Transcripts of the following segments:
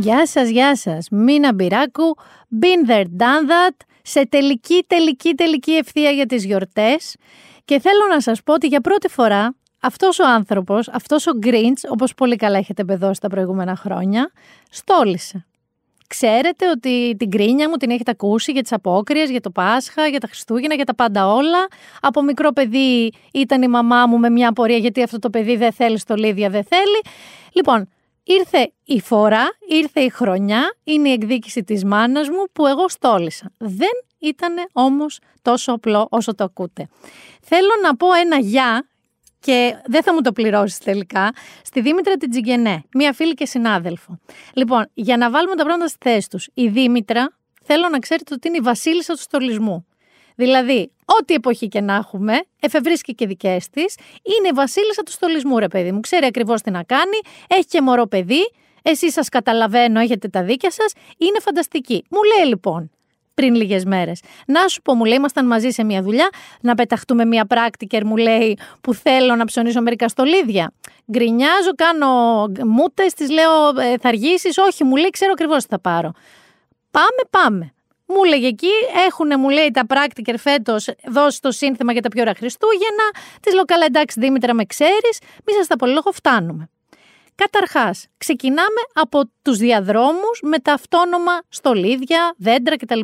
Γεια σας, γεια σας. Μίνα Μπυράκου, been there, done that, σε τελική, τελική, τελική ευθεία για τις γιορτές. Και θέλω να σας πω ότι για πρώτη φορά αυτός ο άνθρωπος, αυτός ο Grinch, όπως πολύ καλά έχετε μπεδώσει τα προηγούμενα χρόνια, στόλισε. Ξέρετε ότι την κρίνια μου την έχετε ακούσει για τις απόκριες, για το Πάσχα, για τα Χριστούγεννα, για τα πάντα όλα. Από μικρό παιδί ήταν η μαμά μου με μια απορία γιατί αυτό το παιδί δεν θέλει στολίδια, δεν θέλει. Λοιπόν, ήρθε η φορά, ήρθε η χρονιά, είναι η εκδίκηση της μάνας μου που εγώ στόλισα. Δεν ήταν όμως τόσο απλό όσο το ακούτε. Θέλω να πω ένα γεια και δεν θα μου το πληρώσεις τελικά, στη Δήμητρα την Τζιγκενέ, μία φίλη και συνάδελφο. Λοιπόν, για να βάλουμε τα πράγματα στη θέση τους, η Δήμητρα θέλω να ξέρετε ότι είναι η βασίλισσα του στολισμού. Δηλαδή, ό,τι εποχή και να έχουμε, εφευρίσκει και δικές της, είναι η βασίλισσα του στολισμού, ρε παιδί μου. Ξέρει ακριβώς τι να κάνει, έχει και μωρό παιδί, εσείς σας καταλαβαίνω, έχετε τα δίκια σας, είναι φανταστική. Μου λέει λοιπόν, πριν λίγες μέρες. Να σου πω, μου λέει, ήμασταν μαζί σε μια δουλειά, να πεταχτούμε μια πράκτικερ, μου λέει, που θέλω να ψωνίσω μερικά στολίδια. Γκρινιάζω, κάνω μούτες, τη λέω, ε, θα αργήσεις. Όχι, μου λέει, ξέρω ακριβώς τι θα πάρω. Πάμε, πάμε. Μου έλεγε εκεί, έχουν, μου λέει, τα πράκτικερ φέτος δώσει το σύνθημα για τα πιο ωραία Χριστούγεννα. Της λέω, καλά, εντάξει, Δήμητρα, με ξέρεις. Μη σας τα λόγο, φτάνουμε. Καταρχάς, ξεκινάμε από τους διαδρόμους με τα αυτόνομα στολίδια, δέντρα κτλ.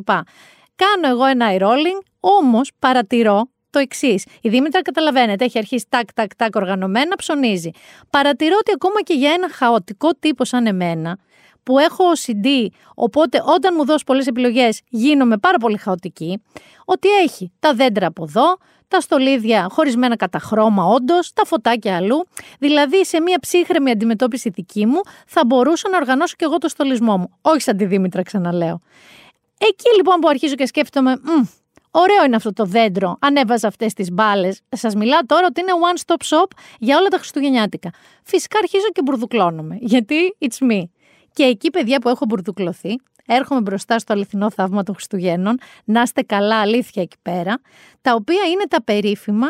Κάνω εγώ ένα eye-rolling, όμως παρατηρώ το εξής. Η Δήμητρα, καταλαβαίνετε, έχει αρχίσει τάκ, τάκ, τάκ οργανωμένα, ψωνίζει. Παρατηρώ ότι ακόμα και για ένα χαοτικό τύπο σαν εμένα, που έχω CD, οπότε όταν μου δώσει πολλές επιλογές γίνομαι πάρα πολύ χαοτική, ότι έχει τα δέντρα από εδώ, τα στολίδια χωρισμένα κατά χρώμα όντως, τα φωτάκια αλλού. Δηλαδή, σε μια ψύχρεμη αντιμετώπιση δική μου, θα μπορούσα να οργανώσω και εγώ το στολισμό μου. Όχι σαν τη Δήμητρα, ξαναλέω. Εκεί λοιπόν που αρχίζω και σκέφτομαι, Ωραίο είναι αυτό το δέντρο. Ανέβαζα αυτές τις μπάλες. Σας μιλάω τώρα ότι είναι one stop shop για όλα τα Χριστουγεννιάτικα. Φυσικά αρχίζω και μπουρδουκλώνομαι. Γιατί it's me. Και εκεί, παιδιά που έχω μπουρδουκλωθεί, έρχομαι μπροστά στο αληθινό θαύμα των Χριστουγέννων, να είστε καλά αλήθεια εκεί πέρα, τα οποία είναι τα περίφημα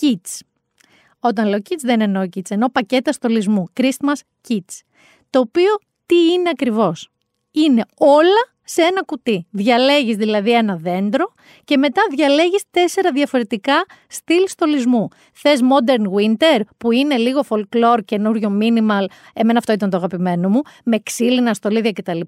kits. Όταν λέω kits δεν εννοώ kits, εννοώ πακέτα στολισμού, Christmas kits. Το οποίο τι είναι ακριβώς; Είναι όλα σε ένα κουτί. Διαλέγεις δηλαδή ένα δέντρο και μετά διαλέγεις τέσσερα διαφορετικά στυλ στολισμού. Θες modern winter που είναι λίγο folklore, καινούριο minimal, εμένα αυτό ήταν το αγαπημένο μου, με ξύλινα στολίδια κτλ.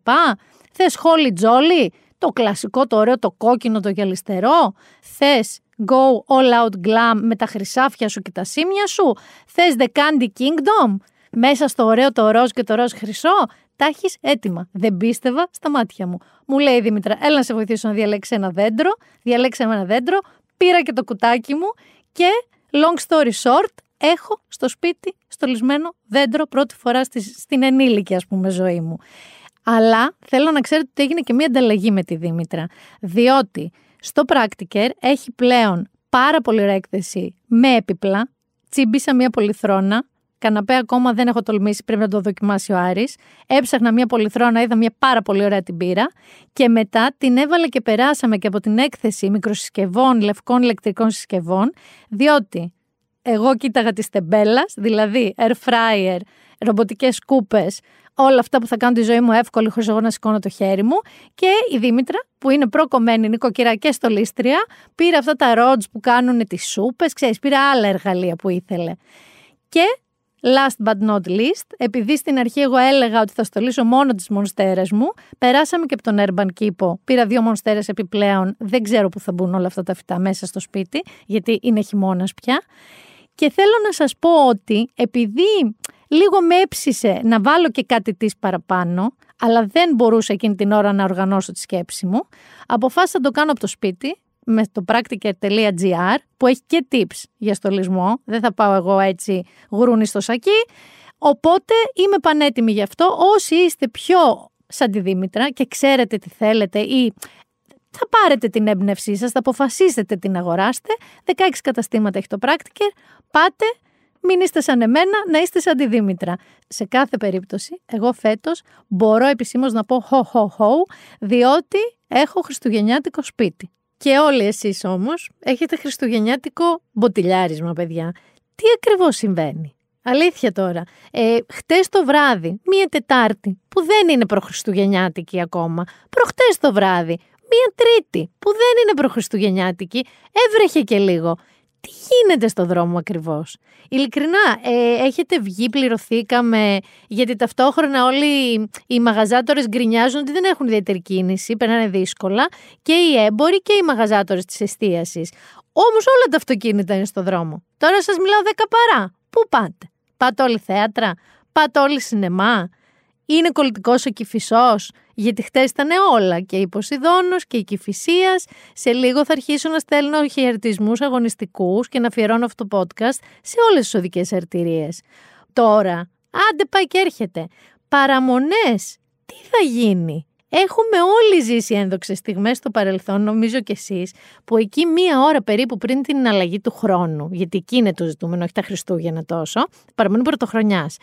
Θες holy jolly, το κλασικό, το ωραίο, το κόκκινο, το γυαλιστερό. Θες go all out glam με τα χρυσάφια σου και τα σήμια σου. Θες the candy kingdom, μέσα στο ωραίο το ροζ και το ροζ χρυσό τα έχεις έτοιμα. Δεν πίστευα στα μάτια μου. Μου λέει η Δήμητρα, έλα να σε βοηθήσω να διαλέξεις ένα δέντρο. Διαλέξαμε ένα δέντρο, πήρα και το κουτάκι μου και long story short, έχω στο σπίτι στολισμένο δέντρο πρώτη φορά στη, στην ενήλικη ας πούμε ζωή μου. Αλλά θέλω να ξέρετε ότι έγινε και μία ανταλλαγή με τη Δήμητρα, διότι στο Practiker έχει πλέον πάρα πολύ ωραία έκθεση με έπιπλα, τσίμπησα μία πολυθρόνα, Καναπέ ακόμα δεν έχω τολμήσει, πρέπει να το δοκιμάσει ο Άρης. Έψαχνα μια πολυθρόνα, είδα μια πάρα πολύ ωραία την πύρα και μετά την έβαλε και περάσαμε και από την έκθεση μικροσυσκευών, λευκών ηλεκτρικών συσκευών, διότι εγώ κοίταγα τη τεμπέλας, δηλαδή air fryer, ρομποτικές σκούπες, όλα αυτά που θα κάνουν τη ζωή μου εύκολη χωρίς εγώ να σηκώνω το χέρι μου και η Δήμητρα που είναι προκομμένη νοικοκυρά και στολίστρια πήρε αυτά τα rods που κάνουν τις σούπες, ξέρεις, πήρε άλλα εργαλεία που ήθελε. Και Last but not least, επειδή στην αρχή εγώ έλεγα ότι θα στολίσω μόνο τις μονστέρες μου, περάσαμε και από τον Urban Keepo. Πήρα δύο μονστέρες επιπλέον, δεν ξέρω που θα μπουν όλα αυτά τα φυτά μέσα στο σπίτι, γιατί είναι χειμώνας πια. Και θέλω να σας πω ότι επειδή λίγο με έψησε να βάλω και κάτι της παραπάνω, αλλά δεν μπορούσα εκείνη την ώρα να οργανώσω τη σκέψη μου, αποφάσισα να το κάνω από το σπίτι, με το practiker.gr που έχει και tips για στολισμό. Δεν θα πάω εγώ έτσι γουρούνι στο σακί. Οπότε είμαι πανέτοιμη γι' αυτό. Όσοι είστε πιο σαν τη Δήμητρα και ξέρετε τι θέλετε ή θα πάρετε την έμπνευσή σας, θα αποφασίσετε την αγοράσετε. 16 καταστήματα έχει το Practiker. Πάτε, μην είστε σαν εμένα, να είστε σαν τη Δήμητρα. Σε κάθε περίπτωση, εγώ φέτος μπορώ επισήμως να πω χω χω χω, διότι έχω χριστουγεννιάτικο σπίτι. Και όλοι εσείς όμως έχετε χριστουγεννιάτικο μποτιλιάρισμα, παιδιά. Τι ακριβώς συμβαίνει; Αλήθεια τώρα. Ε, χτες το βράδυ, μία Τετάρτη, που δεν είναι προχριστουγεννιάτικη ακόμα, προχτές το βράδυ, μία Τρίτη, που δεν είναι προχριστουγεννιάτικη, έβρεχε και λίγο. Τι γίνεται στο δρόμο ακριβώς; Ειλικρινά, ε, έχετε βγει, πληρωθήκαμε, γιατί ταυτόχρονα όλοι οι μαγαζάτορες γκρινιάζουν ότι δεν έχουν ιδιαίτερη κίνηση, περνάνε δύσκολα, και οι έμποροι και οι μαγαζάτορες της εστίασης. Όμως όλα τα αυτοκίνητα είναι στο δρόμο. Τώρα σας μιλάω δέκα παρά. Πού πάτε; Πάτε όλοι θέατρα; Πάτε όλοι σινεμά; Είναι κολλητικός ο κυφισό, γιατί χτες ήταν όλα. Και η Ποσειδόνο και η Κυφυσία. Σε λίγο θα αρχίσω να στέλνω χαιρετισμούς αγωνιστικούς και να αφιερώνω αυτό το podcast σε όλες τις οδικές αρτηρίες. Τώρα, άντε πάει και έρχεται. Παραμονές. Τι θα γίνει; Έχουμε όλοι ζήσει ένδοξες στιγμές στο παρελθόν, νομίζω κι εσείς, που εκεί μία ώρα περίπου πριν την αλλαγή του χρόνου, γιατί εκεί είναι το ζητούμενο, όχι τα Χριστούγεννα τόσο, παραμένουν πρωτοχρονιάς.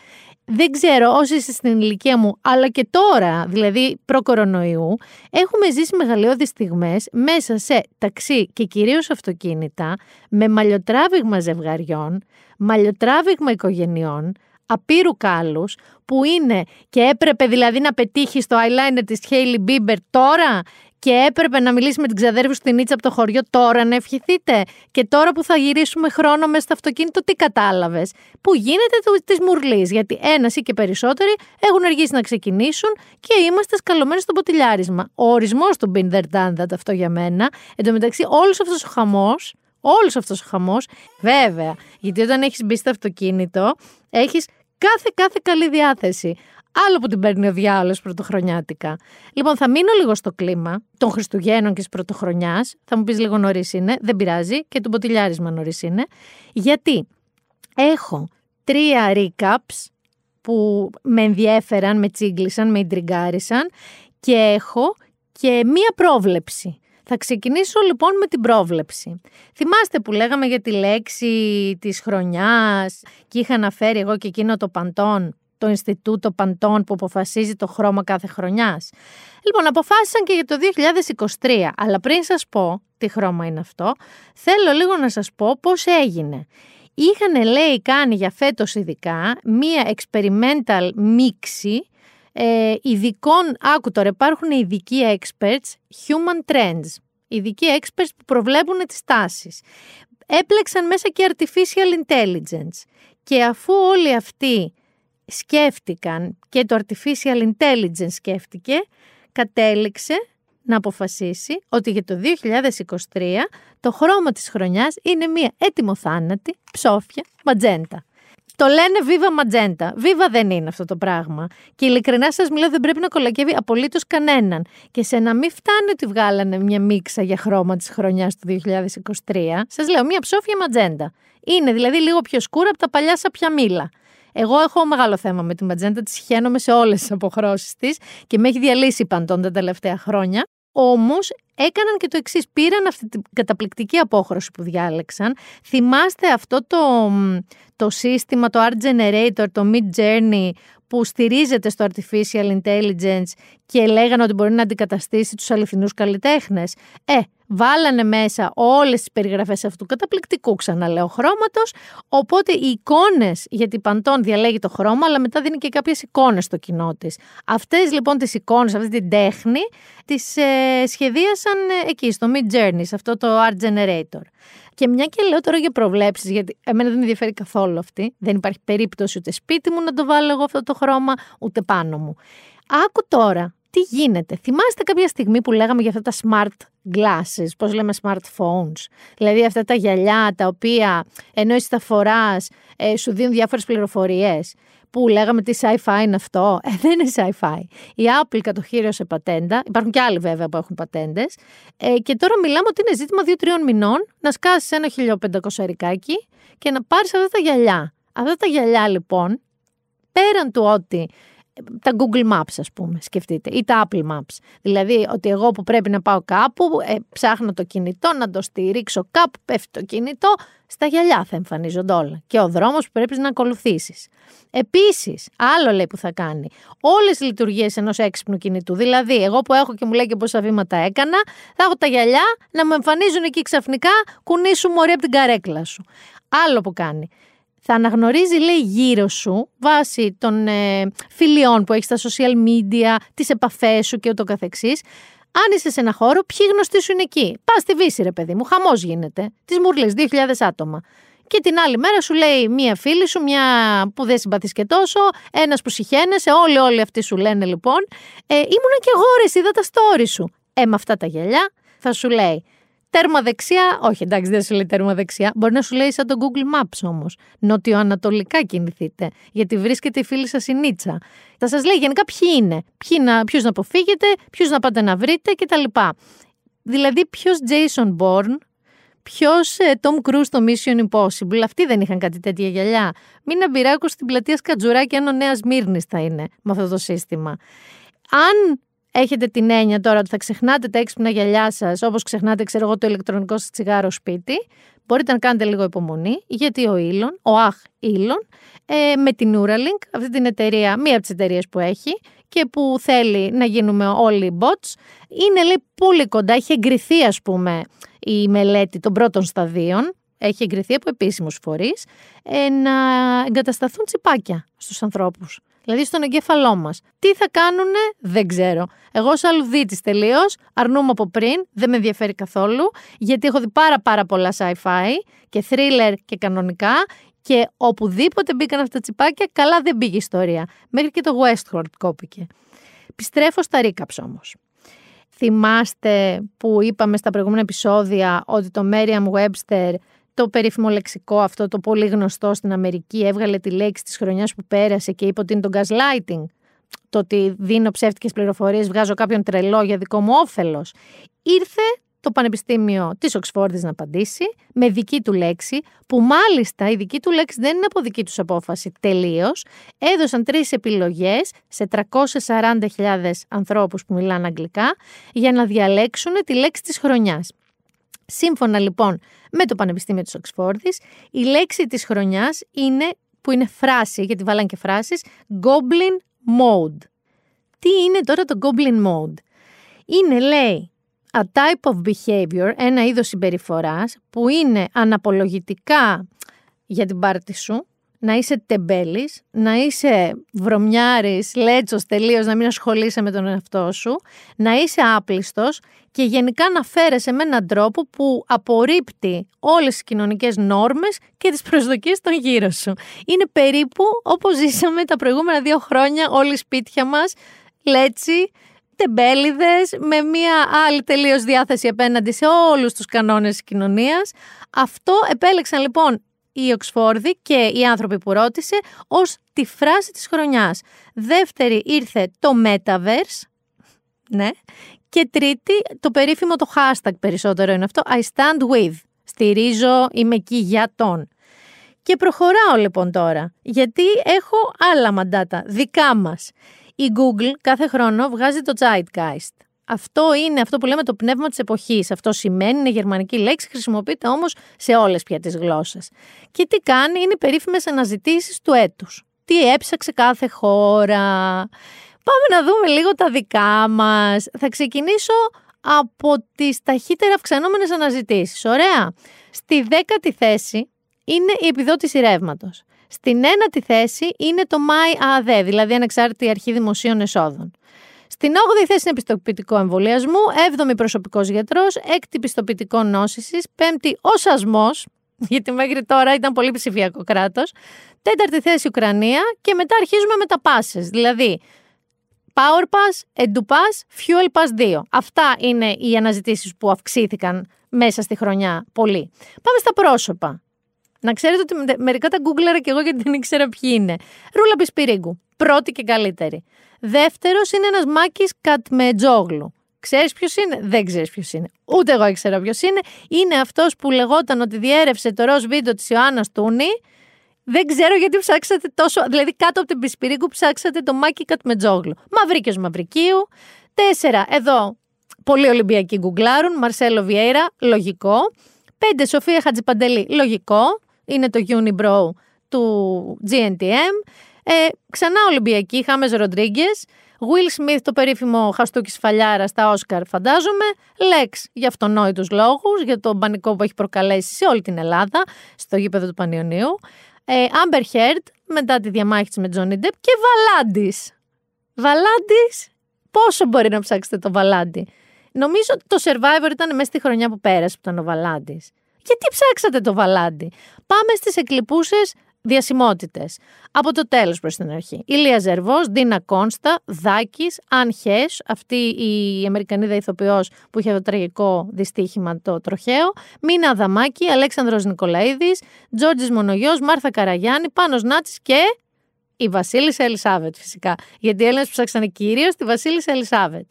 Δεν ξέρω όσοι είστε στην ηλικία μου, αλλά και τώρα, δηλαδή προ-κορονοϊού, έχουμε ζήσει μεγαλειώδεις στιγμές μέσα σε ταξί και κυρίως αυτοκίνητα, με μαλλιοτράβηγμα ζευγαριών, μαλλιοτράβηγμα οικογενειών, απείρου κάλους που είναι και έπρεπε δηλαδή να πετύχεις το eyeliner της Hailey Bieber τώρα; Και έπρεπε να μιλήσεις με την ξαδέρφη στην Νίτσα από το χωριό τώρα να ευχηθείτε; Και τώρα που θα γυρίσουμε χρόνο μέσα στο αυτοκίνητο τι κατάλαβες; Που γίνεται της μουρλής. γιατί ένας ή και περισσότεροι έχουν αργήσει να ξεκινήσουν και είμαστε σκαλωμένοι στο ποτηλιάρισμα. Ο ορισμός του Binder Done αυτό για μένα, εν τω μεταξύ όλος αυτός ο χαμός Όλος αυτός ο χαμός, βέβαια, γιατί όταν έχεις μπει στο αυτοκίνητο, έχεις κάθε κάθε καλή διάθεση. Άλλο που την παίρνει ο διάολος πρωτοχρονιάτικα. Λοιπόν, θα μείνω λίγο στο κλίμα των Χριστουγέννων και της Πρωτοχρονιάς. Θα μου πεις λίγο νωρίς είναι, δεν πειράζει, και του ποτηλιάρισμα νωρίς είναι. Γιατί έχω τρία recaps που με ενδιέφεραν, με τσίγκλισαν, με ιντριγκάρισαν και έχω και μία πρόβλεψη. Θα ξεκινήσω λοιπόν με την πρόβλεψη. Θυμάστε που λέγαμε για τη λέξη της χρονιάς και είχα αναφέρει εγώ και εκείνο το παντών, το Ινστιτούτο Παντών που αποφασίζει το χρώμα κάθε χρονιάς. Λοιπόν, αποφάσισαν και για το 2023, αλλά πριν σας πω τι χρώμα είναι αυτό, θέλω λίγο να σας πω πώς έγινε. Είχαν, λέει, κάνει για φέτος ειδικά μία experimental μίξη ε, ειδικών, άκου τώρα, υπάρχουν ειδικοί experts, human trends, ειδικοί experts που προβλέπουν τις τάσεις. Έπλεξαν μέσα και artificial intelligence και αφού όλοι αυτοί σκέφτηκαν και το artificial intelligence σκέφτηκε, κατέληξε να αποφασίσει ότι για το 2023 το χρώμα της χρονιάς είναι μία έτοιμο θάνατη ψόφια ματζέντα. Το λένε Viva Magenta. Viva δεν είναι αυτό το πράγμα. Και ειλικρινά σας μιλάω, δεν πρέπει να κολακεύει απολύτως κανέναν. Και σε να μην φτάνει ότι βγάλανε μια μίξα για χρώμα της χρονιάς του 2023, σας λέω μια ψόφια ματζέντα. Είναι δηλαδή λίγο πιο σκούρα από τα παλιά σαπια μήλα. Εγώ έχω μεγάλο θέμα με τη ματζέντα, τη χαίνομαι σε όλες τις αποχρώσεις της και με έχει διαλύσει παντών τα τελευταία χρόνια. Όμως έκαναν και το εξής. Πήραν αυτή την καταπληκτική απόχρωση που διάλεξαν. Θυμάστε αυτό το, το σύστημα, το Art Generator, το Mid Journey που στηρίζεται στο Artificial Intelligence και λέγανε ότι μπορεί να αντικαταστήσει τους αληθινούς καλλιτέχνες; Ε, βάλανε μέσα όλες τις περιγραφές αυτού καταπληκτικού ξαναλέω χρώματος, οπότε οι εικόνες, γιατί Παντών διαλέγει το χρώμα, αλλά μετά δίνει και κάποιες εικόνες στο κοινό της. Αυτές λοιπόν τις εικόνες, αυτή την τέχνη, τις ε, σχεδίασαν ε, εκεί στο Mid Journey, σε αυτό το Art Generator. Και μια και λέω τώρα για προβλέψεις, γιατί εμένα δεν με ενδιαφέρει καθόλου αυτή. Δεν υπάρχει περίπτωση ούτε σπίτι μου να το βάλω εγώ αυτό το χρώμα, ούτε πάνω μου. Άκου τώρα, τι γίνεται; Θυμάστε κάποια στιγμή που λέγαμε για αυτά τα smart glasses, πώς λέμε smartphones; Δηλαδή αυτά τα γυαλιά τα οποία ενώ εσύ τα φοράς ε, σου δίνουν διάφορες πληροφορίες που λέγαμε τι sci-fi είναι αυτό; Ε, δεν είναι sci-fi. Η Apple κατοχύρωσε πατέντα. Υπάρχουν και άλλοι βέβαια που έχουν πατέντες. Ε, και τώρα μιλάμε ότι είναι ζήτημα 2-3 μηνών να σκάσεις ένα 1500 ερικάκι και να πάρεις αυτά τα γυαλιά. Αυτά τα γυαλιά λοιπόν, πέραν του ότι τα Google Maps ας πούμε, σκεφτείτε, ή τα Apple Maps. Δηλαδή ότι εγώ που πρέπει να πάω κάπου, ε, ψάχνω το κινητό, να το στηρίξω κάπου, πέφτει το κινητό, στα γυαλιά θα εμφανίζονται όλα. Και ο δρόμος που πρέπει να ακολουθήσεις. Επίσης, άλλο λέει που θα κάνει, όλες οι λειτουργίες ενός έξυπνου κινητού, δηλαδή εγώ που έχω και μου λέει και πόσα βήματα έκανα, θα έχω τα γυαλιά να μου εμφανίζουν εκεί ξαφνικά κουνήσου μωρή από την καρέκλα σου. Άλλο που κάνει, θα αναγνωρίζει, λέει, γύρω σου, βάσει των ε, φιλιών που έχεις στα social media, τις επαφές σου και ούτω καθεξής, αν είσαι σε ένα χώρο, ποιοι γνωστοί σου είναι εκεί; Πας στη Βύση, ρε παιδί μου, χαμός γίνεται. Τις μουρλες, 2.000 άτομα. Και την άλλη μέρα σου λέει μία φίλη σου, μια που δεν συμπαθείς και τόσο, ένας που συχαίνεσαι, όλοι, όλοι αυτοί σου λένε λοιπόν. Ε, ήμουνα και εγώ ρε, είδα τα story σου. Ε, με αυτά τα γελιά θα σου λέει Τέρμα δεξιά, όχι εντάξει δεν σου λέει τέρμα δεξιά, μπορεί να σου λέει σαν το Google Maps όμως, νοτιοανατολικά κινηθείτε, γιατί βρίσκεται η φίλη σας η Νίτσα. Θα σας λέει γενικά ποιοι είναι, ποιοι να, ποιους να αποφύγετε, ποιους να πάτε να βρείτε κτλ. Δηλαδή ποιος Jason Bourne, ποιος ε, Tom Cruise στο Mission Impossible, αυτοί δεν είχαν κάτι τέτοια γυαλιά. Μην αμπειράκου στην πλατεία Σκατζουράκη, αν ο Νέας Μύρνης θα είναι με αυτό το σύστημα. Αν έχετε την έννοια τώρα ότι θα ξεχνάτε τα έξυπνα γυαλιά σας, όπως ξεχνάτε, ξέρω εγώ, το ηλεκτρονικό σας τσιγάρο σπίτι, μπορείτε να κάνετε λίγο υπομονή, γιατί ο Ήλον, ο Αχ Ήλον, ε, με την Neuralink, αυτή την εταιρεία, μία από τις εταιρείες που έχει και που θέλει να γίνουμε όλοι bots, είναι λέει πολύ κοντά, έχει εγκριθεί ας πούμε η μελέτη των πρώτων σταδίων, έχει εγκριθεί από επίσημους φορείς, ε, να εγκατασταθούν τσιπάκια στους ανθρώπους δηλαδή στον εγκέφαλό μας. Τι θα κάνουνε, δεν ξέρω. Εγώ, σαν αλλουδίτη τελείως, αρνούμαι από πριν, δεν με ενδιαφέρει καθόλου, γιατί έχω δει πάρα πάρα πολλά sci-fi και thriller και κανονικά. Και οπουδήποτε μπήκαν αυτά τα τσιπάκια, καλά δεν πήγε η ιστορία. Μέχρι και το Westworld κόπηκε. Επιστρέφω στα Ρίκαψ όμως. Θυμάστε που είπαμε στα προηγούμενα επεισόδια ότι το Merriam Webster το περίφημο λεξικό αυτό, το πολύ γνωστό στην Αμερική, έβγαλε τη λέξη της χρονιάς που πέρασε και είπε ότι είναι το gaslighting. Το ότι δίνω ψεύτικες πληροφορίες, βγάζω κάποιον τρελό για δικό μου όφελος. Ήρθε το Πανεπιστήμιο της Οξφόρδης να απαντήσει με δική του λέξη, που μάλιστα η δική του λέξη δεν είναι από δική τους απόφαση τελείως. Έδωσαν τρεις επιλογές σε 340.000 ανθρώπους που μιλάνε αγγλικά για να διαλέξουν τη λέξη της χρονιάς. Σύμφωνα λοιπόν με το Πανεπιστήμιο της Οξφόρδης, η λέξη της χρονιάς είναι, που είναι φράση, γιατί βάλαν και φράσεις, Goblin Mode. Τι είναι τώρα το Goblin Mode? Είναι, λέει, a type of behavior, ένα είδος συμπεριφοράς, που είναι αναπολογητικά για την πάρτι σου, να είσαι τεμπέλης, να είσαι βρωμιάρης, λέτσος τελείως, να μην ασχολείσαι με τον εαυτό σου, να είσαι άπλιστος και γενικά να φέρεσαι με έναν τρόπο που απορρίπτει όλες τις κοινωνικές νόρμες και τις προσδοκίες των γύρω σου. Είναι περίπου όπως ζήσαμε τα προηγούμενα δύο χρόνια όλοι σπίτια μας, λέτσι, τεμπέληδες, με μια άλλη τελείως διάθεση απέναντι σε όλους τους κανόνες της κοινωνίας. Αυτό επέλεξαν λοιπόν η Οξφόρδη και οι άνθρωποι που ρώτησε ως τη φράση της χρονιάς. Δεύτερη ήρθε το Metaverse, ναι, και τρίτη το περίφημο το hashtag περισσότερο είναι αυτό, I stand with, στηρίζω, είμαι εκεί για τον. Και προχωράω λοιπόν τώρα, γιατί έχω άλλα μαντάτα, δικά μας. Η Google κάθε χρόνο βγάζει το Zeitgeist. Αυτό είναι αυτό που λέμε το πνεύμα της εποχής. Αυτό σημαίνει, είναι γερμανική λέξη, χρησιμοποιείται όμως σε όλες πια τις γλώσσες. Και τι κάνει, είναι περίφημες αναζητήσεις του έτους. Τι έψαξε κάθε χώρα. Πάμε να δούμε λίγο τα δικά μας. Θα ξεκινήσω από τις ταχύτερα αυξανόμενες αναζητήσεις. Ωραία. Στη δέκατη θέση είναι η επιδότηση ρεύματος. Στην ένατη θέση είναι το MyAD, δηλαδή Ανεξάρτητη Αρχή Δημοσίων Εσόδων. Στην 8η θέση είναι πιστοποιητικό εμβολιασμού, 7η προσωπικός γιατρός, 6η πιστοποιητικό νόσησης, 5η ο σασμό, γιατί μέχρι τώρα ήταν πολύ ψηφιακό κράτος, 4η θέση Ουκρανία και μετά αρχίζουμε με τα πάσες, δηλαδή Power Pass, EduPass, Fuel Pass 2. Αυτά είναι οι αναζητήσεις που αυξήθηκαν μέσα στη χρονιά πολύ. Πάμε στα πρόσωπα. Να ξέρετε ότι μερικά τα γκούγκλερα και εγώ γιατί δεν ήξερα ποιοι είναι. Ρούλα Πισπυρίγκου. Πρώτη και καλύτερη. Δεύτερος είναι ένας Μάκης Κατμετζόγλου. Ξέρεις ποιος είναι, δεν ξέρεις ποιος είναι. Ούτε εγώ ήξερα ποιος είναι. Είναι αυτός που λεγόταν ότι διέρευσε το ροζ βίντεο της Ιωάννας Τούνη. Δεν ξέρω γιατί ψάξατε τόσο. Δηλαδή, κάτω από την Πισπυρίγκου ψάξατε το Μάκη Κατμετζόγλου. Μαυρίκιο Μαυρικίου. Τέσσερα, εδώ πολύ Ολυμπιακοί γκουγκλάρουν. Μαρσέλο Βιέιρα, λογικό. Πέντε, Σοφία Χατζιπαντελή, λογικό. Είναι το Unibrow του GNTM. Ε, ξανά Ολυμπιακή, Χάμες Ροντρίγκες. Will Smith, το περίφημο χαστούκι σφαλιάρα στα Όσκαρ, φαντάζομαι. Λέξ για αυτονόητους λόγους, για τον πανικό που έχει προκαλέσει σε όλη την Ελλάδα, στο γήπεδο του Πανιωνίου. Άμπερ Χέρτ μετά τη διαμάχη της με Τζόνι Ντεπ και Βαλάντης. Βαλάντης, πόσο μπορεί να ψάξετε το Βαλάντι; Νομίζω ότι το Survivor ήταν μέσα στη χρονιά που πέρασε που ήταν ο Βαλάντης. Γιατί ψάξατε το Βαλάντι; Πάμε στις εκλειπούσες διασημότητες. Από το τέλος προς την αρχή. Ηλία Ζερβός, Ντίνα Κόνστα, Δάκης, Αν Χέ, αυτή η Αμερικανίδα ηθοποιός που είχε το τραγικό δυστύχημα το τροχαίο, Μίνα Αδαμάκη, Αλέξανδρος Νικολαίδης, Τζόρτζης Μονογιός, Μάρθα Καραγιάννη, Πάνος Νάτσι και η Βασίλισσα Ελισάβετ φυσικά. Γιατί οι Έλληνες ψάξανε κυρίως τη Βασίλισσα Ελισάβετ.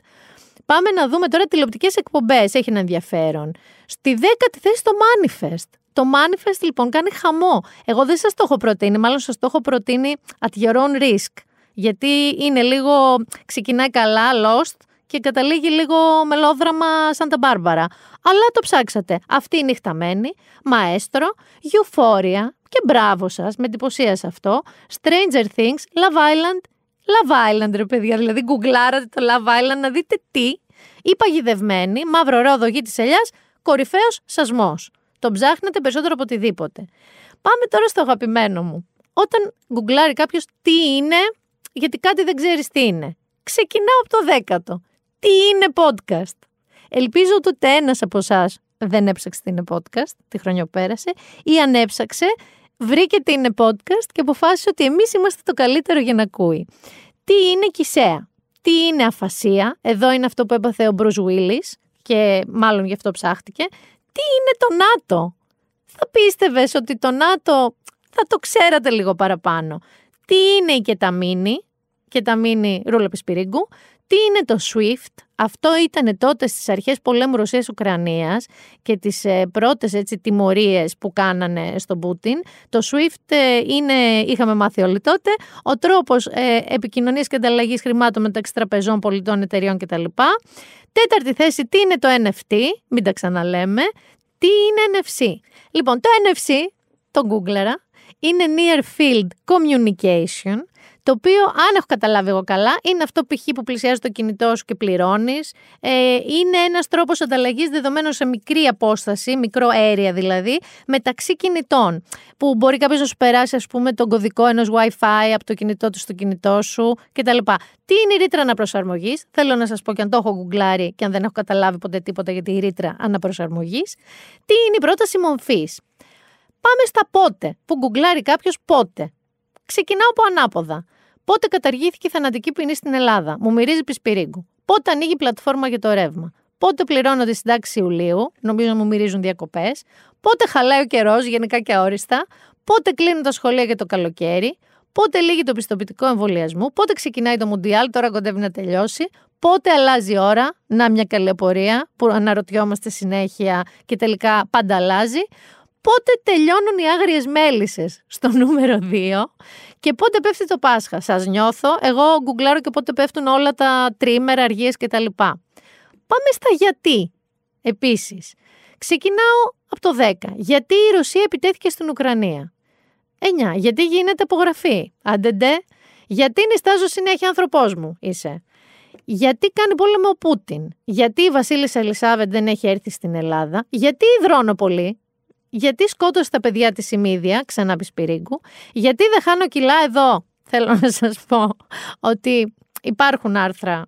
Πάμε να δούμε τώρα τηλεοπτικές εκπομπές. Έχει ένα ενδιαφέρον. Στη δέκατη θέση το Manifest. Το Manifest λοιπόν κάνει χαμό. Εγώ δεν σας το έχω προτείνει, μάλλον σας το έχω προτείνει at your own risk. Γιατί είναι λίγο, ξεκινάει καλά, lost και καταλήγει λίγο μελόδραμα Σάντα Μπάρμπαρα. Αλλά το ψάξατε. Αυτή η νυχταμένη, μαέστρο, Euphoria και μπράβο σας, με εντυπωσίασε αυτό. Stranger Things, Love Island, Love Island ρε παιδιά, δηλαδή γκουγκλάρατε το Love Island να δείτε τι. Η παγιδευμένη, μαύρο ρόδο γη της ελιάς, κορυφαίος σασμός. Τον ψάχνετε περισσότερο από οτιδήποτε. Πάμε τώρα στο αγαπημένο μου. Όταν γκουγκλάρει κάποιος τι είναι, γιατί κάτι δεν ξέρεις τι είναι. Ξεκινάω από το δέκατο. Τι είναι podcast; Ελπίζω ότι ούτε ένας από εσάς δεν έψαξε τι είναι podcast τη χρονιά που πέρασε, ή αν έψαξε, βρήκε τι είναι podcast και αποφάσισε ότι εμείς είμαστε το καλύτερο για να ακούει. Τι είναι κησαία. Τι είναι αφασία; Εδώ είναι αυτό που έπαθε ο Μπρουζ Willis και μάλλον γι' αυτό ψάχτηκε τι είναι το ΝΑΤΟ; Θα πίστευες ότι το ΝΑΤΟ θα το ξέρατε λίγο παραπάνω. Τι είναι η κεταμίνη, κεταμίνη ρούλα πισπυρίγκου, τι είναι το SWIFT, αυτό ήταν τότε στις αρχές πολέμου Ρωσίας-Ουκρανίας και τις ε, πρώτες έτσι, τιμωρίες που κάνανε στον Πούτιν. Το SWIFT ε, είναι, είχαμε μάθει όλοι τότε, ο τρόπος ε, επικοινωνίας και ανταλλαγής χρημάτων μεταξύ τραπεζών, πολιτών, εταιριών κτλ. Τέταρτη θέση, τι είναι το NFT, μην τα ξαναλέμε. Τι είναι NFC. Λοιπόν, το NFC, το γκούγκλερα, είναι Near Field Communication, το οποίο, αν έχω καταλάβει εγώ καλά, είναι αυτό π.χ. που πλησιάζει το κινητό σου και πληρώνεις. Ε, είναι ένας τρόπος ανταλλαγής δεδομένων σε μικρή απόσταση, μικρό area δηλαδή, μεταξύ κινητών. Που μπορεί κάποιος να σου περάσει, ας πούμε, τον κωδικό ενός WiFi από το κινητό του στο κινητό σου κτλ. Τι είναι η ρήτρα αναπροσαρμογής, θέλω να σας πω και αν το έχω γκουγκλάρει και αν δεν έχω καταλάβει ποτέ τίποτα για τη ρήτρα αναπροσαρμογής. Τι είναι η πρόταση μορφής; Πάμε στα πότε, που γκουγκλάρει κάποιος πότε. Ξεκινάω από ανάποδα. Πότε καταργήθηκε η θανατική ποινή στην Ελλάδα; Μου μυρίζει πισπυρίγκου. Πότε ανοίγει η πλατφόρμα για το ρεύμα; Πότε πληρώνω τη συντάξη Ιουλίου, νομίζω μου μυρίζουν διακοπές. Πότε χαλάει ο καιρός, γενικά και αόριστα; Πότε κλείνουν τα σχολεία για το καλοκαίρι; Πότε λύγει το πιστοποιητικό εμβολιασμού; Πότε ξεκινάει το Μουντιάλ, τώρα κοντεύει να τελειώσει; Πότε αλλάζει η ώρα; Να μια καλή απορία που αναρωτιόμαστε συνέχεια και τελικά πάντα αλλάζει πότε τελειώνουν οι άγριες μέλισσες στο νούμερο 2 και πότε πέφτει το Πάσχα. Σας νιώθω, εγώ γκουγκλάρω και πότε πέφτουν όλα τα τρίμερα, αργίες κτλ. Πάμε στα γιατί, επίσης. Ξεκινάω από το 10. Γιατί η Ρωσία επιτέθηκε στην Ουκρανία; 9. Γιατί γίνεται απογραφή; Αντεντε. Γιατί νιστάζω συνέχεια άνθρωπός μου; Είσαι. Γιατί κάνει πόλεμο ο Πούτιν; Γιατί η Βασίλισσα Ελισάβετ δεν έχει έρθει στην Ελλάδα; Γιατί υδρώνω πολύ; Γιατί σκότωσε τα παιδιά της ημίδια, ξανά πισπυρίγκου, γιατί δεν χάνω κιλά εδώ. Θέλω να σας πω ότι υπάρχουν άρθρα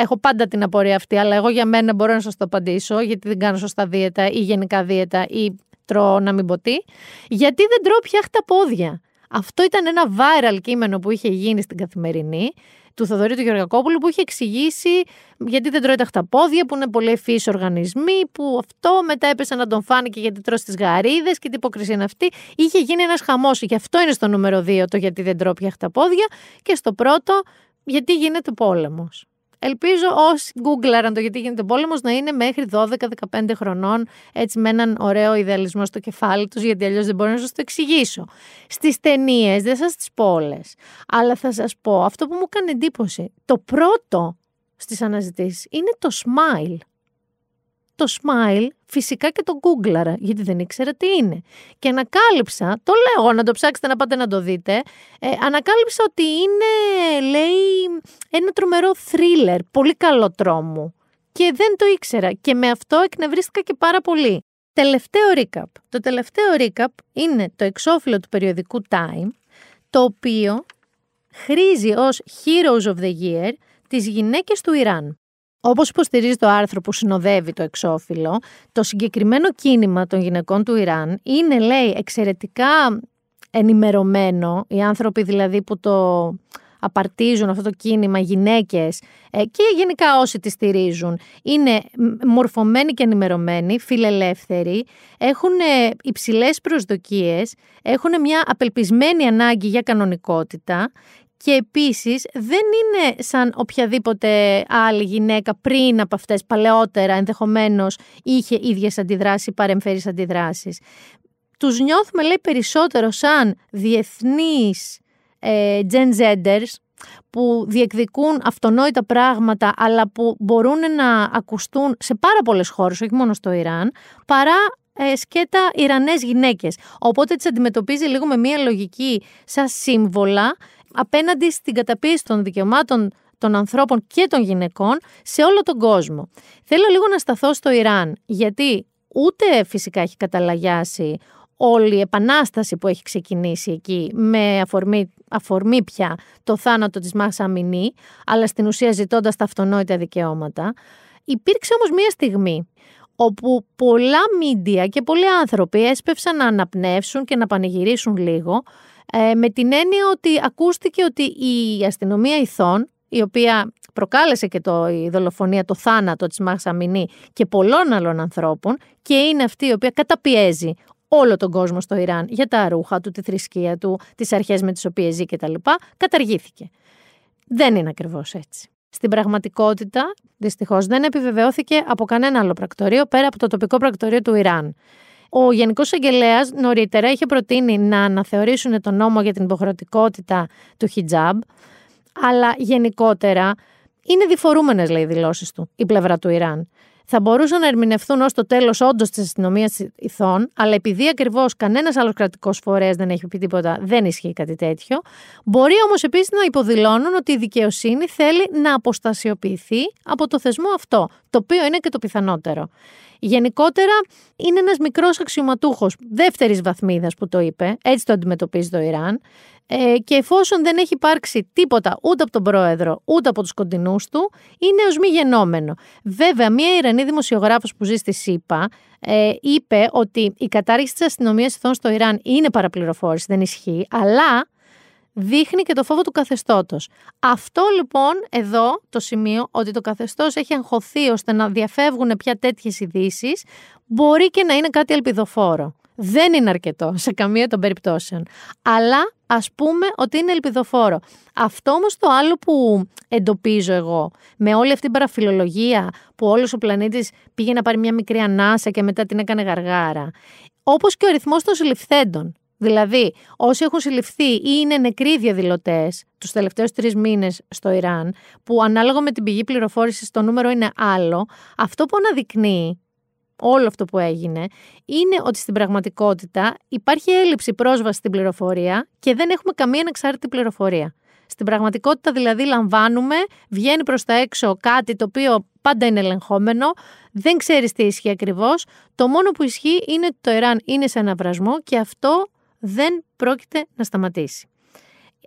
Έχω πάντα την απορία αυτή, αλλά εγώ για μένα μπορώ να σας το απαντήσω, γιατί δεν κάνω σωστά δίαιτα ή γενικά δίαιτα ή τρώω να μην ποτεί. Γιατί δεν τρώω πια τα πόδια. Αυτό ήταν ένα viral κείμενο που είχε γίνει στην καθημερινή του Θοδωρή του Γεωργακόπουλου που είχε εξηγήσει γιατί δεν τρώει τα χταπόδια, που είναι πολύ ευφύς οργανισμοί, που αυτό μετά έπεσε να τον φάνηκε γιατί τρώει τις γαρίδες και τι υποκρισία είναι αυτή. Είχε γίνει ένας χαμός. Γι' αυτό είναι στο νούμερο 2 το γιατί δεν τρώει πια χταπόδια και στο πρώτο γιατί γίνεται πόλεμος. Ελπίζω όσοι γκούγκλαραν το γιατί γίνεται πόλεμος να είναι μέχρι 12-15 χρονών, έτσι με έναν ωραίο ιδεαλισμό στο κεφάλι τους, γιατί αλλιώς δεν μπορώ να σας το εξηγήσω. Στις ταινίες, δεν σας τις πω όλες, αλλά θα σας πω αυτό που μου έκανε εντύπωση. Το πρώτο στις αναζητήσεις είναι το smile το smile φυσικά και το γκούγκλαρα, γιατί δεν ήξερα τι είναι. Και ανακάλυψα, το λέω να το ψάξετε να πάτε να το δείτε, ε, ανακάλυψα ότι είναι, λέει, ένα τρομερό θρίλερ, πολύ καλό τρόμο. Και δεν το ήξερα και με αυτό εκνευρίστηκα και πάρα πολύ. Τελευταίο recap. Το τελευταίο recap είναι το εξώφυλλο του περιοδικού Time, το οποίο χρήζει ως Heroes of the Year τις γυναίκες του Ιράν. Όπως υποστηρίζει το άρθρο που συνοδεύει το εξώφυλλο, το συγκεκριμένο κίνημα των γυναικών του Ιράν είναι, λέει, εξαιρετικά ενημερωμένο, οι άνθρωποι δηλαδή που το απαρτίζουν αυτό το κίνημα, γυναίκες ε, και γενικά όσοι τη στηρίζουν, είναι μορφωμένοι και ενημερωμένοι, φιλελεύθεροι, έχουν ε, υψηλές προσδοκίες, έχουν μια απελπισμένη ανάγκη για κανονικότητα και επίσης δεν είναι σαν οποιαδήποτε άλλη γυναίκα πριν από αυτές παλαιότερα ενδεχομένως είχε ίδιες αντιδράσεις, παρεμφέρεις αντιδράσεις. Τους νιώθουμε λέει περισσότερο σαν διεθνείς ε, Gen Zenders που διεκδικούν αυτονόητα πράγματα αλλά που μπορούν να ακουστούν σε πάρα πολλές χώρες, όχι μόνο στο Ιράν, παρά ε, σκέτα Ιρανές γυναίκες. Οπότε τις αντιμετωπίζει λίγο με μία λογική σαν σύμβολα απέναντι στην καταπίεση των δικαιωμάτων των ανθρώπων και των γυναικών σε όλο τον κόσμο. Θέλω λίγο να σταθώ στο Ιράν, γιατί ούτε φυσικά έχει καταλαγιάσει όλη η επανάσταση που έχει ξεκινήσει εκεί με αφορμή, αφορμή πια το θάνατο της Μάσα Αμινή, αλλά στην ουσία ζητώντας τα αυτονόητα δικαιώματα. Υπήρξε όμως μία στιγμή όπου πολλά μίντια και πολλοί άνθρωποι έσπευσαν να αναπνεύσουν και να πανηγυρίσουν λίγο ε, με την έννοια ότι ακούστηκε ότι η αστυνομία ηθών, η οποία προκάλεσε και το, η δολοφονία, το θάνατο της Μάχσα Αμινή και πολλών άλλων ανθρώπων και είναι αυτή η οποία καταπιέζει όλο τον κόσμο στο Ιράν για τα ρούχα του, τη θρησκεία του, τις αρχές με τις οποίες ζει κτλ. καταργήθηκε. Δεν είναι ακριβώς έτσι. Στην πραγματικότητα, δυστυχώς, δεν επιβεβαιώθηκε από κανένα άλλο πρακτορείο πέρα από το τοπικό πρακτορείο του Ιράν. Ο Γενικός Αγγελέας νωρίτερα είχε προτείνει να αναθεωρήσουν τον νόμο για την υποχρεωτικότητα του χιτζάμπ, αλλά γενικότερα είναι διφορούμενες, λέει, οι δηλώσεις του, η πλευρά του Ιράν θα μπορούσαν να ερμηνευθούν ως το τέλος όντως της αστυνομίας ηθών, αλλά επειδή ακριβώς κανένας άλλος κρατικός φορέας δεν έχει πει τίποτα, δεν ισχύει κάτι τέτοιο. Μπορεί όμως επίσης να υποδηλώνουν ότι η δικαιοσύνη θέλει να αποστασιοποιηθεί από το θεσμό αυτό, το οποίο είναι και το πιθανότερο. Γενικότερα είναι ένας μικρός αξιωματούχος δεύτερης βαθμίδας που το είπε, έτσι το αντιμετωπίζει το Ιράν ε, και εφόσον δεν έχει υπάρξει τίποτα ούτε από τον πρόεδρο ούτε από τους κοντινούς του, είναι ως μη γενόμενο. Βέβαια, μία Ιρανή δημοσιογράφος που ζει στη ΣΥΠΑ ε, είπε ότι η κατάργηση της αστυνομίας ηθών στο Ιράν είναι παραπληροφόρηση, δεν ισχύει, αλλά δείχνει και το φόβο του καθεστώτος. Αυτό λοιπόν εδώ το σημείο ότι το καθεστώς έχει αγχωθεί ώστε να διαφεύγουν πια τέτοιες ειδήσεις, μπορεί και να είναι κάτι ελπιδοφόρο. Δεν είναι αρκετό σε καμία των περιπτώσεων. Αλλά ας πούμε ότι είναι ελπιδοφόρο. Αυτό όμως το άλλο που εντοπίζω εγώ με όλη αυτή την παραφιλολογία που όλος ο πλανήτης πήγε να πάρει μια μικρή ανάσα και μετά την έκανε γαργάρα. Όπως και ο ρυθμός των συλληφθέντων. Δηλαδή, όσοι έχουν συλληφθεί ή είναι νεκροί διαδηλωτές τους τελευταίους τρεις μήνες στο Ιράν, που ανάλογα με την πηγή πληροφόρησης το νούμερο είναι άλλο, αυτό που αναδεικνύει όλο αυτό που έγινε είναι ότι στην πραγματικότητα υπάρχει έλλειψη πρόσβασης στην πληροφορία και δεν έχουμε καμία ανεξάρτητη πληροφορία. Στην πραγματικότητα δηλαδή λαμβάνουμε, βγαίνει προς τα έξω κάτι το οποίο πάντα είναι ελεγχόμενο, δεν ξέρεις τι ισχύει ακριβώς, το μόνο που ισχύει είναι ότι το Ιράν είναι σε αναβρασμό και αυτό δεν πρόκειται να σταματήσει.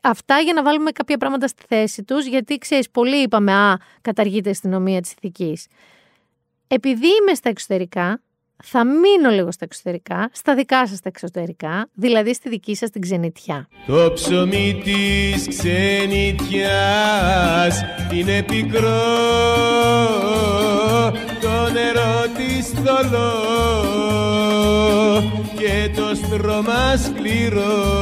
Αυτά για να βάλουμε κάποια πράγματα στη θέση τους, γιατί ξέρεις, πολλοί είπαμε, α, καταργείται η αστυνομία της ηθικής. Επειδή είμαι στα εξωτερικά, θα μείνω λίγο στα εξωτερικά, στα δικά σας τα εξωτερικά, δηλαδή στη δική σας την ξενιτιά. Το ψωμί της ξενιτιάς είναι πικρό, το νερό της θολό και το στρώμα σκληρό.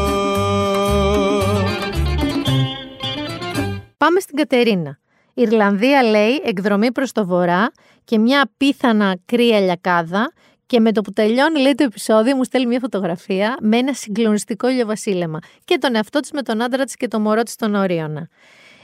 Πάμε στην Κατερίνα. Ιρλανδία λέει εκδρομή προς το βορρά και μια πίθανα κρύα λιακάδα και με το που τελειώνει λέει το επεισόδιο μου στέλνει μια φωτογραφία με ένα συγκλονιστικό ηλιοβασίλεμα και τον εαυτό της με τον άντρα της και το μωρό της στον Ορίωνα.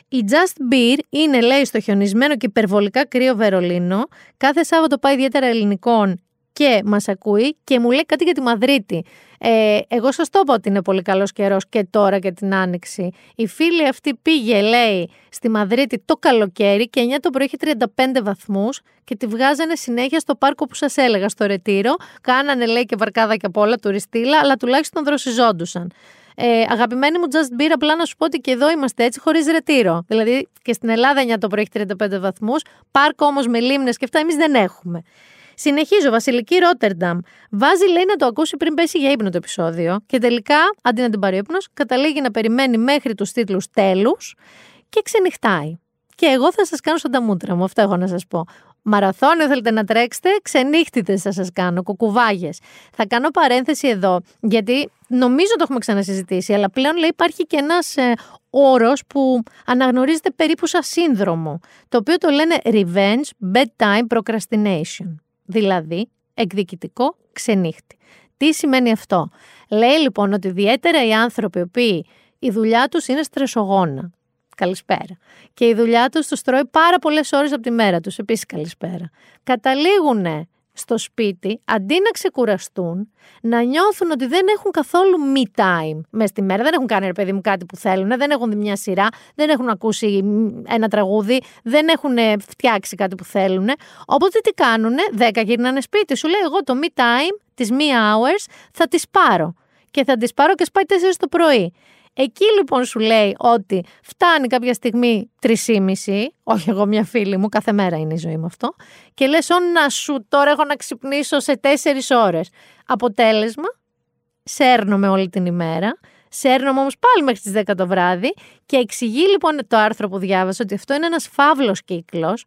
Η Just Beer είναι λέει στο χιονισμένο και υπερβολικά κρύο Βερολίνο. Κάθε Σάββατο πάει ιδιαίτερα ελληνικών και μας ακούει και μου λέει κάτι για τη Μαδρίτη. Ε, εγώ σας το είπα ότι είναι πολύ καλός καιρός και τώρα και την άνοιξη. Η φίλη αυτή πήγε, λέει, στη Μαδρίτη το καλοκαίρι και 9 το πρωί είχε 35 βαθμούς και τη βγάζανε συνέχεια στο πάρκο που σας έλεγα, στο Ρετήρο. Κάνανε, λέει, και βαρκάδα και απ' όλα τουριστήλα, αλλά τουλάχιστον δροσιζόντουσαν. Ε, αγαπημένη μου Just Beer, απλά να σου πω ότι και εδώ είμαστε έτσι χωρίς ρετήρο. Δηλαδή και στην Ελλάδα 9 το πρωί έχει 35 βαθμούς, πάρκο όμως με λίμνες και αυτά εμείς δεν έχουμε. Συνεχίζω, Βασιλική Ρότερνταμ. Βάζει, λέει, να το ακούσει πριν πέσει για ύπνο το επεισόδιο. Και τελικά, αντί να την πάρει ύπνος, καταλήγει να περιμένει μέχρι τους τίτλους τέλους και ξενυχτάει. Και εγώ θα σας κάνω σαν τα μούτρα μου, αυτό έχω να σας πω. Μαραθώνιο θέλετε να τρέξετε, ξενύχτητε θα σας κάνω, κουκουβάγες. Θα κάνω παρένθεση εδώ, γιατί νομίζω το έχουμε ξανασυζητήσει, αλλά πλέον λέει υπάρχει και ένας ε, όρος που αναγνωρίζεται περίπου σαν σύνδρομο, το οποίο το λένε revenge bedtime procrastination. Δηλαδή, εκδικητικό ξενύχτη. Τι σημαίνει αυτό; Λέει λοιπόν ότι ιδιαίτερα οι άνθρωποι οι οποίοι η δουλειά τους είναι στρεσογόνα. Καλησπέρα. Και η δουλειά τους τους τρώει πάρα πολλές ώρες από τη μέρα τους. Επίσης καλησπέρα. Καταλήγουν στο σπίτι, αντί να ξεκουραστούν, να νιώθουν ότι δεν έχουν καθόλου me time μέσα στη μέρα. Δεν έχουν κάνει, ρε παιδί μου, κάτι που θέλουν, δεν έχουν δει μια σειρά, δεν έχουν ακούσει ένα τραγούδι, δεν έχουν φτιάξει κάτι που θέλουν. Οπότε τι κάνουν, δέκα γυρνάνε σπίτι. Σου λέει, εγώ το me time, τις me hours, θα τις πάρω. Και θα τις πάρω και σπάει 4 το πρωί. Εκεί λοιπόν σου λέει ότι φτάνει κάποια στιγμή 3,5, όχι εγώ μια φίλη μου, κάθε μέρα είναι η ζωή μου αυτό, και λες να σου τώρα έχω να ξυπνήσω σε 4 ώρες. Αποτέλεσμα, σέρνομαι όλη την ημέρα, σέρνομαι όμως πάλι μέχρι τις 10 το βράδυ και εξηγεί λοιπόν το άρθρο που διάβασα ότι αυτό είναι ένας φαύλος κύκλος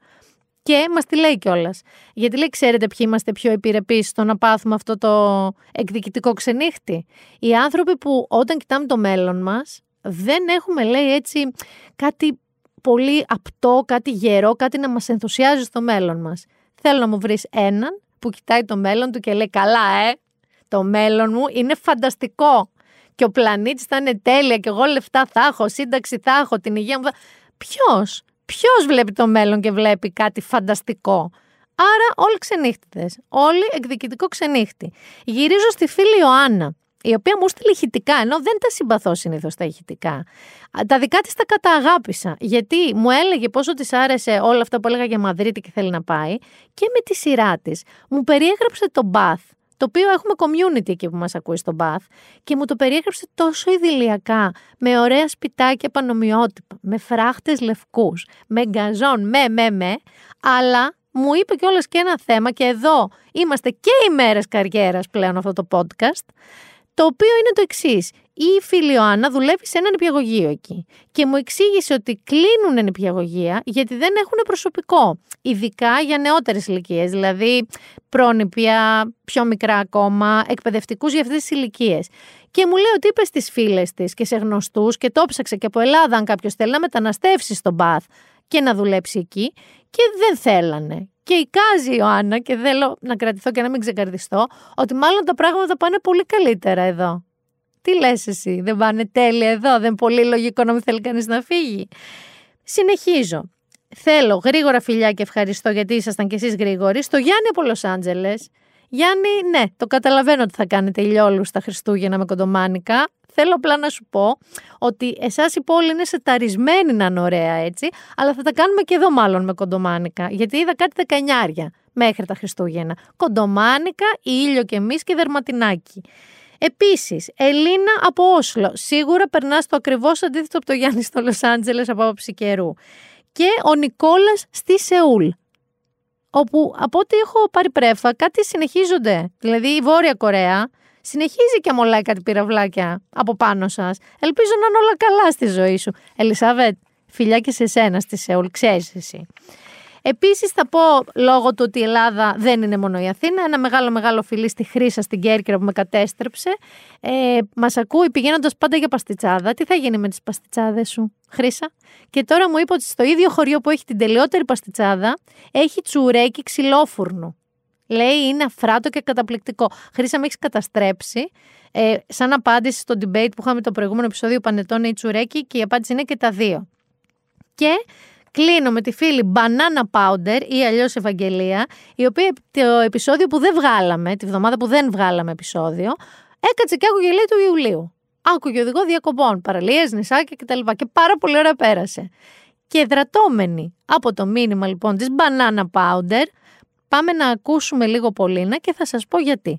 και μας τη λέει κιόλας. Γιατί λέει, ξέρετε ποιοι είμαστε πιο επιρρεπείς στο να πάθουμε αυτό το εκδικητικό ξενύχτη; Οι άνθρωποι που όταν κοιτάμε το μέλλον μας, δεν έχουμε, λέει έτσι, κάτι πολύ απτό, κάτι γερό, κάτι να μας ενθουσιάζει στο μέλλον μας. Θέλω να μου βρεις έναν που κοιτάει το μέλλον του και λέει, καλά, ε, το μέλλον μου είναι φανταστικό. Και ο πλανήτης θα είναι τέλεια και εγώ λεφτά θα έχω, σύνταξη θα έχω, την υγεία μου θα... Ποιος, Ποιος βλέπει το μέλλον και βλέπει κάτι φανταστικό; Άρα όλοι ξενύχτητες, όλοι εκδικητικό ξενύχτη. Γυρίζω στη φίλη Ιωάννα, η οποία μου στείλει ηχητικά, ενώ δεν τα συμπαθώ συνήθως τα ηχητικά. Τα δικά της τα καταγάπησα, γιατί μου έλεγε πόσο της άρεσε όλα αυτά που έλεγα για Μαδρίτη και θέλει να πάει, και με τη σειρά της. Μου περιέγραψε το Bath, το οποίο έχουμε community εκεί που μας ακούει στο Bath και μου το περιέγραψε τόσο ιδηλιακά, με ωραία σπιτάκια πανομοιότυπα, με φράχτες λευκούς, με γκαζόν, με, με, με, αλλά μου είπε κιόλας και ένα θέμα και εδώ είμαστε και οι μέρες καριέρας πλέον αυτό το podcast, το οποίο είναι το εξής. Η φίλη Ιωάννα δουλεύει σε ένα νηπιαγωγείο εκεί και μου εξήγησε ότι κλείνουν νηπιαγωγεία γιατί δεν έχουν προσωπικό. Ειδικά για νεότερες ηλικίες, δηλαδή πρόνηπια, πιο μικρά ακόμα, εκπαιδευτικούς για αυτές τις ηλικίες. Και μου λέει ότι είπε στις φίλες της και σε γνωστούς και το ψάξε και από Ελλάδα, αν κάποιος θέλει να μεταναστεύσει στον Μπαθ και να δουλέψει εκεί, και δεν θέλανε. Και εικάζει η Ιωάννα, και θέλω να κρατηθώ και να μην ξεκαρδιστώ, ότι μάλλον τα πράγματα πάνε πολύ καλύτερα εδώ. Τι λες εσύ, δεν πάνε τέλεια εδώ, δεν είναι πολύ λογικό να μην θέλει κανείς να φύγει. Συνεχίζω. Θέλω γρήγορα φιλιά και ευχαριστώ γιατί ήσασταν κι εσείς γρήγοροι. Στο Γιάννη από Λος Άντζελες. Γιάννη, ναι, το καταλαβαίνω ότι θα κάνετε ηλιόλου στα Χριστούγεννα με κοντομάνικα. Θέλω απλά να σου πω ότι εσάς η πόλη είναι σεταρισμένη να είναι ωραία έτσι, αλλά θα τα κάνουμε και εδώ μάλλον με κοντομάνικα. Γιατί είδα κάτι δεκανιάρια μέχρι τα Χριστούγεννα. Κοντομάνικα, ήλιο και εμεί και δερματινάκι. Επίσης, Ελίνα από Όσλο. Σίγουρα περνάς το ακριβώς αντίθετο από το Γιάννη στο Λος Άντζελες από άποψη καιρού. Και ο Νικόλας στη Σεούλ. Όπου από ό,τι έχω πάρει πρέφα, κάτι συνεχίζονται. Δηλαδή η Βόρεια Κορέα συνεχίζει και αμολάει κάτι πυραυλάκια από πάνω σας. Ελπίζω να είναι όλα καλά στη ζωή σου. Ελισάβετ, φιλιά και σε σένα στη Σεούλ, ξέρεις εσύ. Επίσης, θα πω λόγω του ότι η Ελλάδα δεν είναι μόνο η Αθήνα. Ένα μεγάλο μεγάλο φιλί στη Χρήσα στην Κέρκυρα που με κατέστρεψε. Ε, Μας ακούει πηγαίνοντας πάντα για παστιτσάδα. Τι θα γίνει με τις παστιτσάδες σου, Χρήσα; Και τώρα μου είπε ότι στο ίδιο χωριό που έχει την τελειότερη παστιτσάδα έχει τσουρέκι ξυλόφουρνου. Λέει είναι αφράτο και καταπληκτικό. Χρήσα με έχεις καταστρέψει. Ε, σαν απάντηση στο debate που είχαμε το προηγούμενο επεισόδιο Πανετών ή Τσουρέκι και η απάντηση είναι και τα δύο. Και κλείνω με τη φίλη Banana Powder ή αλλιώς Ευαγγελία, η οποία το επεισόδιο που δεν βγάλαμε, τη βδομάδα που δεν βγάλαμε επεισόδιο, έκατσε και άκουγε λέει του Ιουλίου. Άκουγε οδηγό διακοπών, παραλίες, νησάκια κτλ. Και πάρα πολύ ωραία πέρασε. Και δρατώμενη από το μήνυμα λοιπόν της Banana Powder, πάμε να ακούσουμε λίγο Πολύνα και θα σας πω γιατί.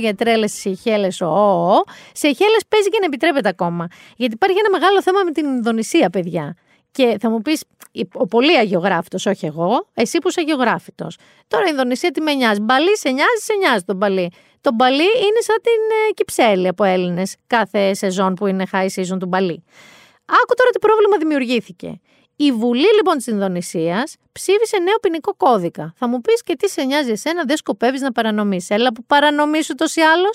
Για τρέλες στι Σeychelles. Ο, σε Σeychelles παίζει και να επιτρέπεται ακόμα. Γιατί υπάρχει ένα μεγάλο θέμα με την Ινδονησία, παιδιά. Και θα μου πεις, ο πολύ αγιογράφητος, όχι εγώ, εσύ που είσαι αγιογράφητος. Τώρα η Ινδονησία τι με νοιάζει. Μπαλί σε νοιάζει, σε νοιάζει τον Μπαλί. Το Μπαλί είναι σαν την ε, Κυψέλη από Έλληνες κάθε σεζόν που είναι high season του Μπαλί. Άκου τώρα τι πρόβλημα δημιουργήθηκε. Η Βουλή λοιπόν της Ινδονησίας ψήφισε νέο ποινικό κώδικα. Θα μου πεις και τι σε νοιάζει εσένα, δεν σκοπεύεις να παρανομήσει. Έλα που παρανομήσει ούτω ή άλλω.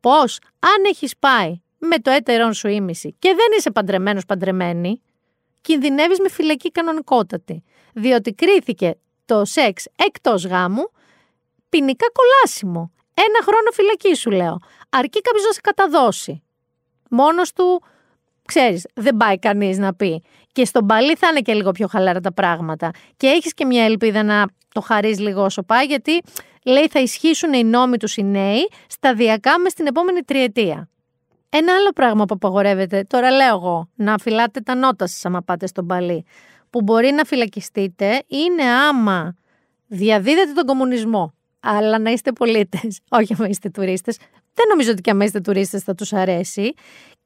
Πώς, αν έχεις πάει με το έτερον σου ήμιση και δεν είσαι παντρεμένος παντρεμένη, κινδυνεύεις με φυλακή κανονικότατη. Διότι κρίθηκε το σεξ εκτός γάμου ποινικά κολάσιμο. Ένα χρόνο φυλακή σου λέω. Αρκεί κάποιος να σε καταδώσει. Μόνος του ξέρεις, δεν πάει κανείς να πει. Και στον παλί θα είναι και λίγο πιο χαλαρά τα πράγματα. Και έχεις και μια ελπίδα να το χαρείς λίγο όσο πάει, γιατί λέει θα ισχύσουν οι νόμοι τους οι νέοι σταδιακά μες στην επόμενη τριετία. Ένα άλλο πράγμα που απαγορεύεται, τώρα λέω εγώ, να φυλάτε τα νότα σας άμα πάτε στον παλί, που μπορεί να φυλακιστείτε, είναι άμα διαδίδετε τον κομμουνισμό. Αλλά να είστε πολίτες, όχι άμα είστε τουρίστες. Δεν νομίζω ότι και άμα είστε τουρίστες θα τους αρέσει.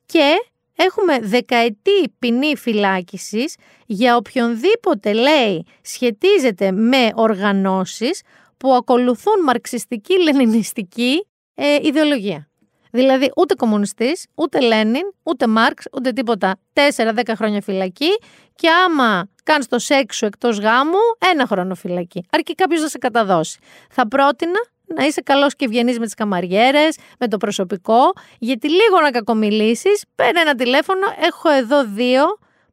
Και έχουμε δεκαετή ποινή φυλάκισης για οποιονδήποτε λέει σχετίζεται με οργανώσεις που ακολουθούν μαρξιστική-λενινιστική ε, ιδεολογία. Δηλαδή ούτε κομμουνιστής, ούτε Λένιν, ούτε Μάρξ, ούτε τίποτα. 4-10 χρόνια φυλακή και άμα κάνεις το σεξ σου εκτός γάμου, ένα χρόνο φυλακή. Αρκεί κάποιος να σε καταδώσει. Θα πρότεινα να είσαι καλός και ευγενής με τις καμαριέρες, με το προσωπικό, γιατί λίγο να κακομιλήσεις, παίρνει ένα τηλέφωνο, έχω εδώ δύο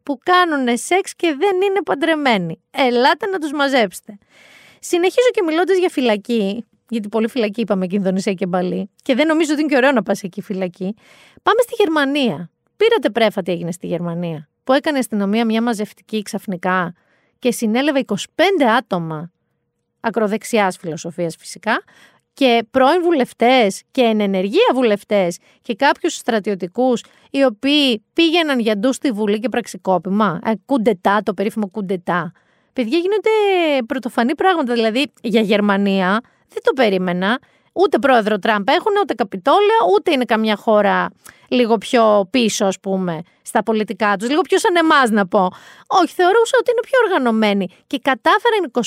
που κάνουν σεξ και δεν είναι παντρεμένοι. Ελάτε να τους μαζέψετε. Συνεχίζω και μιλώντας για φυλακή, γιατί πολύ φυλακή είπαμε και Ινδονησία και Μπαλί, και δεν νομίζω ότι είναι και ωραίο να πας εκεί φυλακή. Πάμε στη Γερμανία. Πήρατε πρέφα τι έγινε στη Γερμανία. Που έκανε η αστυνομία μια μαζευτική ξαφνικά και συνέλευε 25 άτομα ακροδεξιάς φιλοσοφίας φυσικά, και πρώην βουλευτές και εν ενεργεία βουλευτές και κάποιους στρατιωτικούς οι οποίοι πήγαιναν για ντου στη Βουλή και πραξικόπημα. Ε, κουντετά, το περίφημο κουντετά. Παιδιά γίνονται πρωτοφανή πράγματα. Δηλαδή για Γερμανία δεν το περίμενα. Ούτε πρόεδρο Τραμπ έχουν, ούτε καπιτόλια, ούτε είναι καμιά χώρα λίγο πιο πίσω, ας πούμε, στα πολιτικά τους. Λίγο πιο σαν εμάς, να πω. Όχι, θεωρούσα ότι είναι πιο οργανωμένοι. Και κατάφεραν 25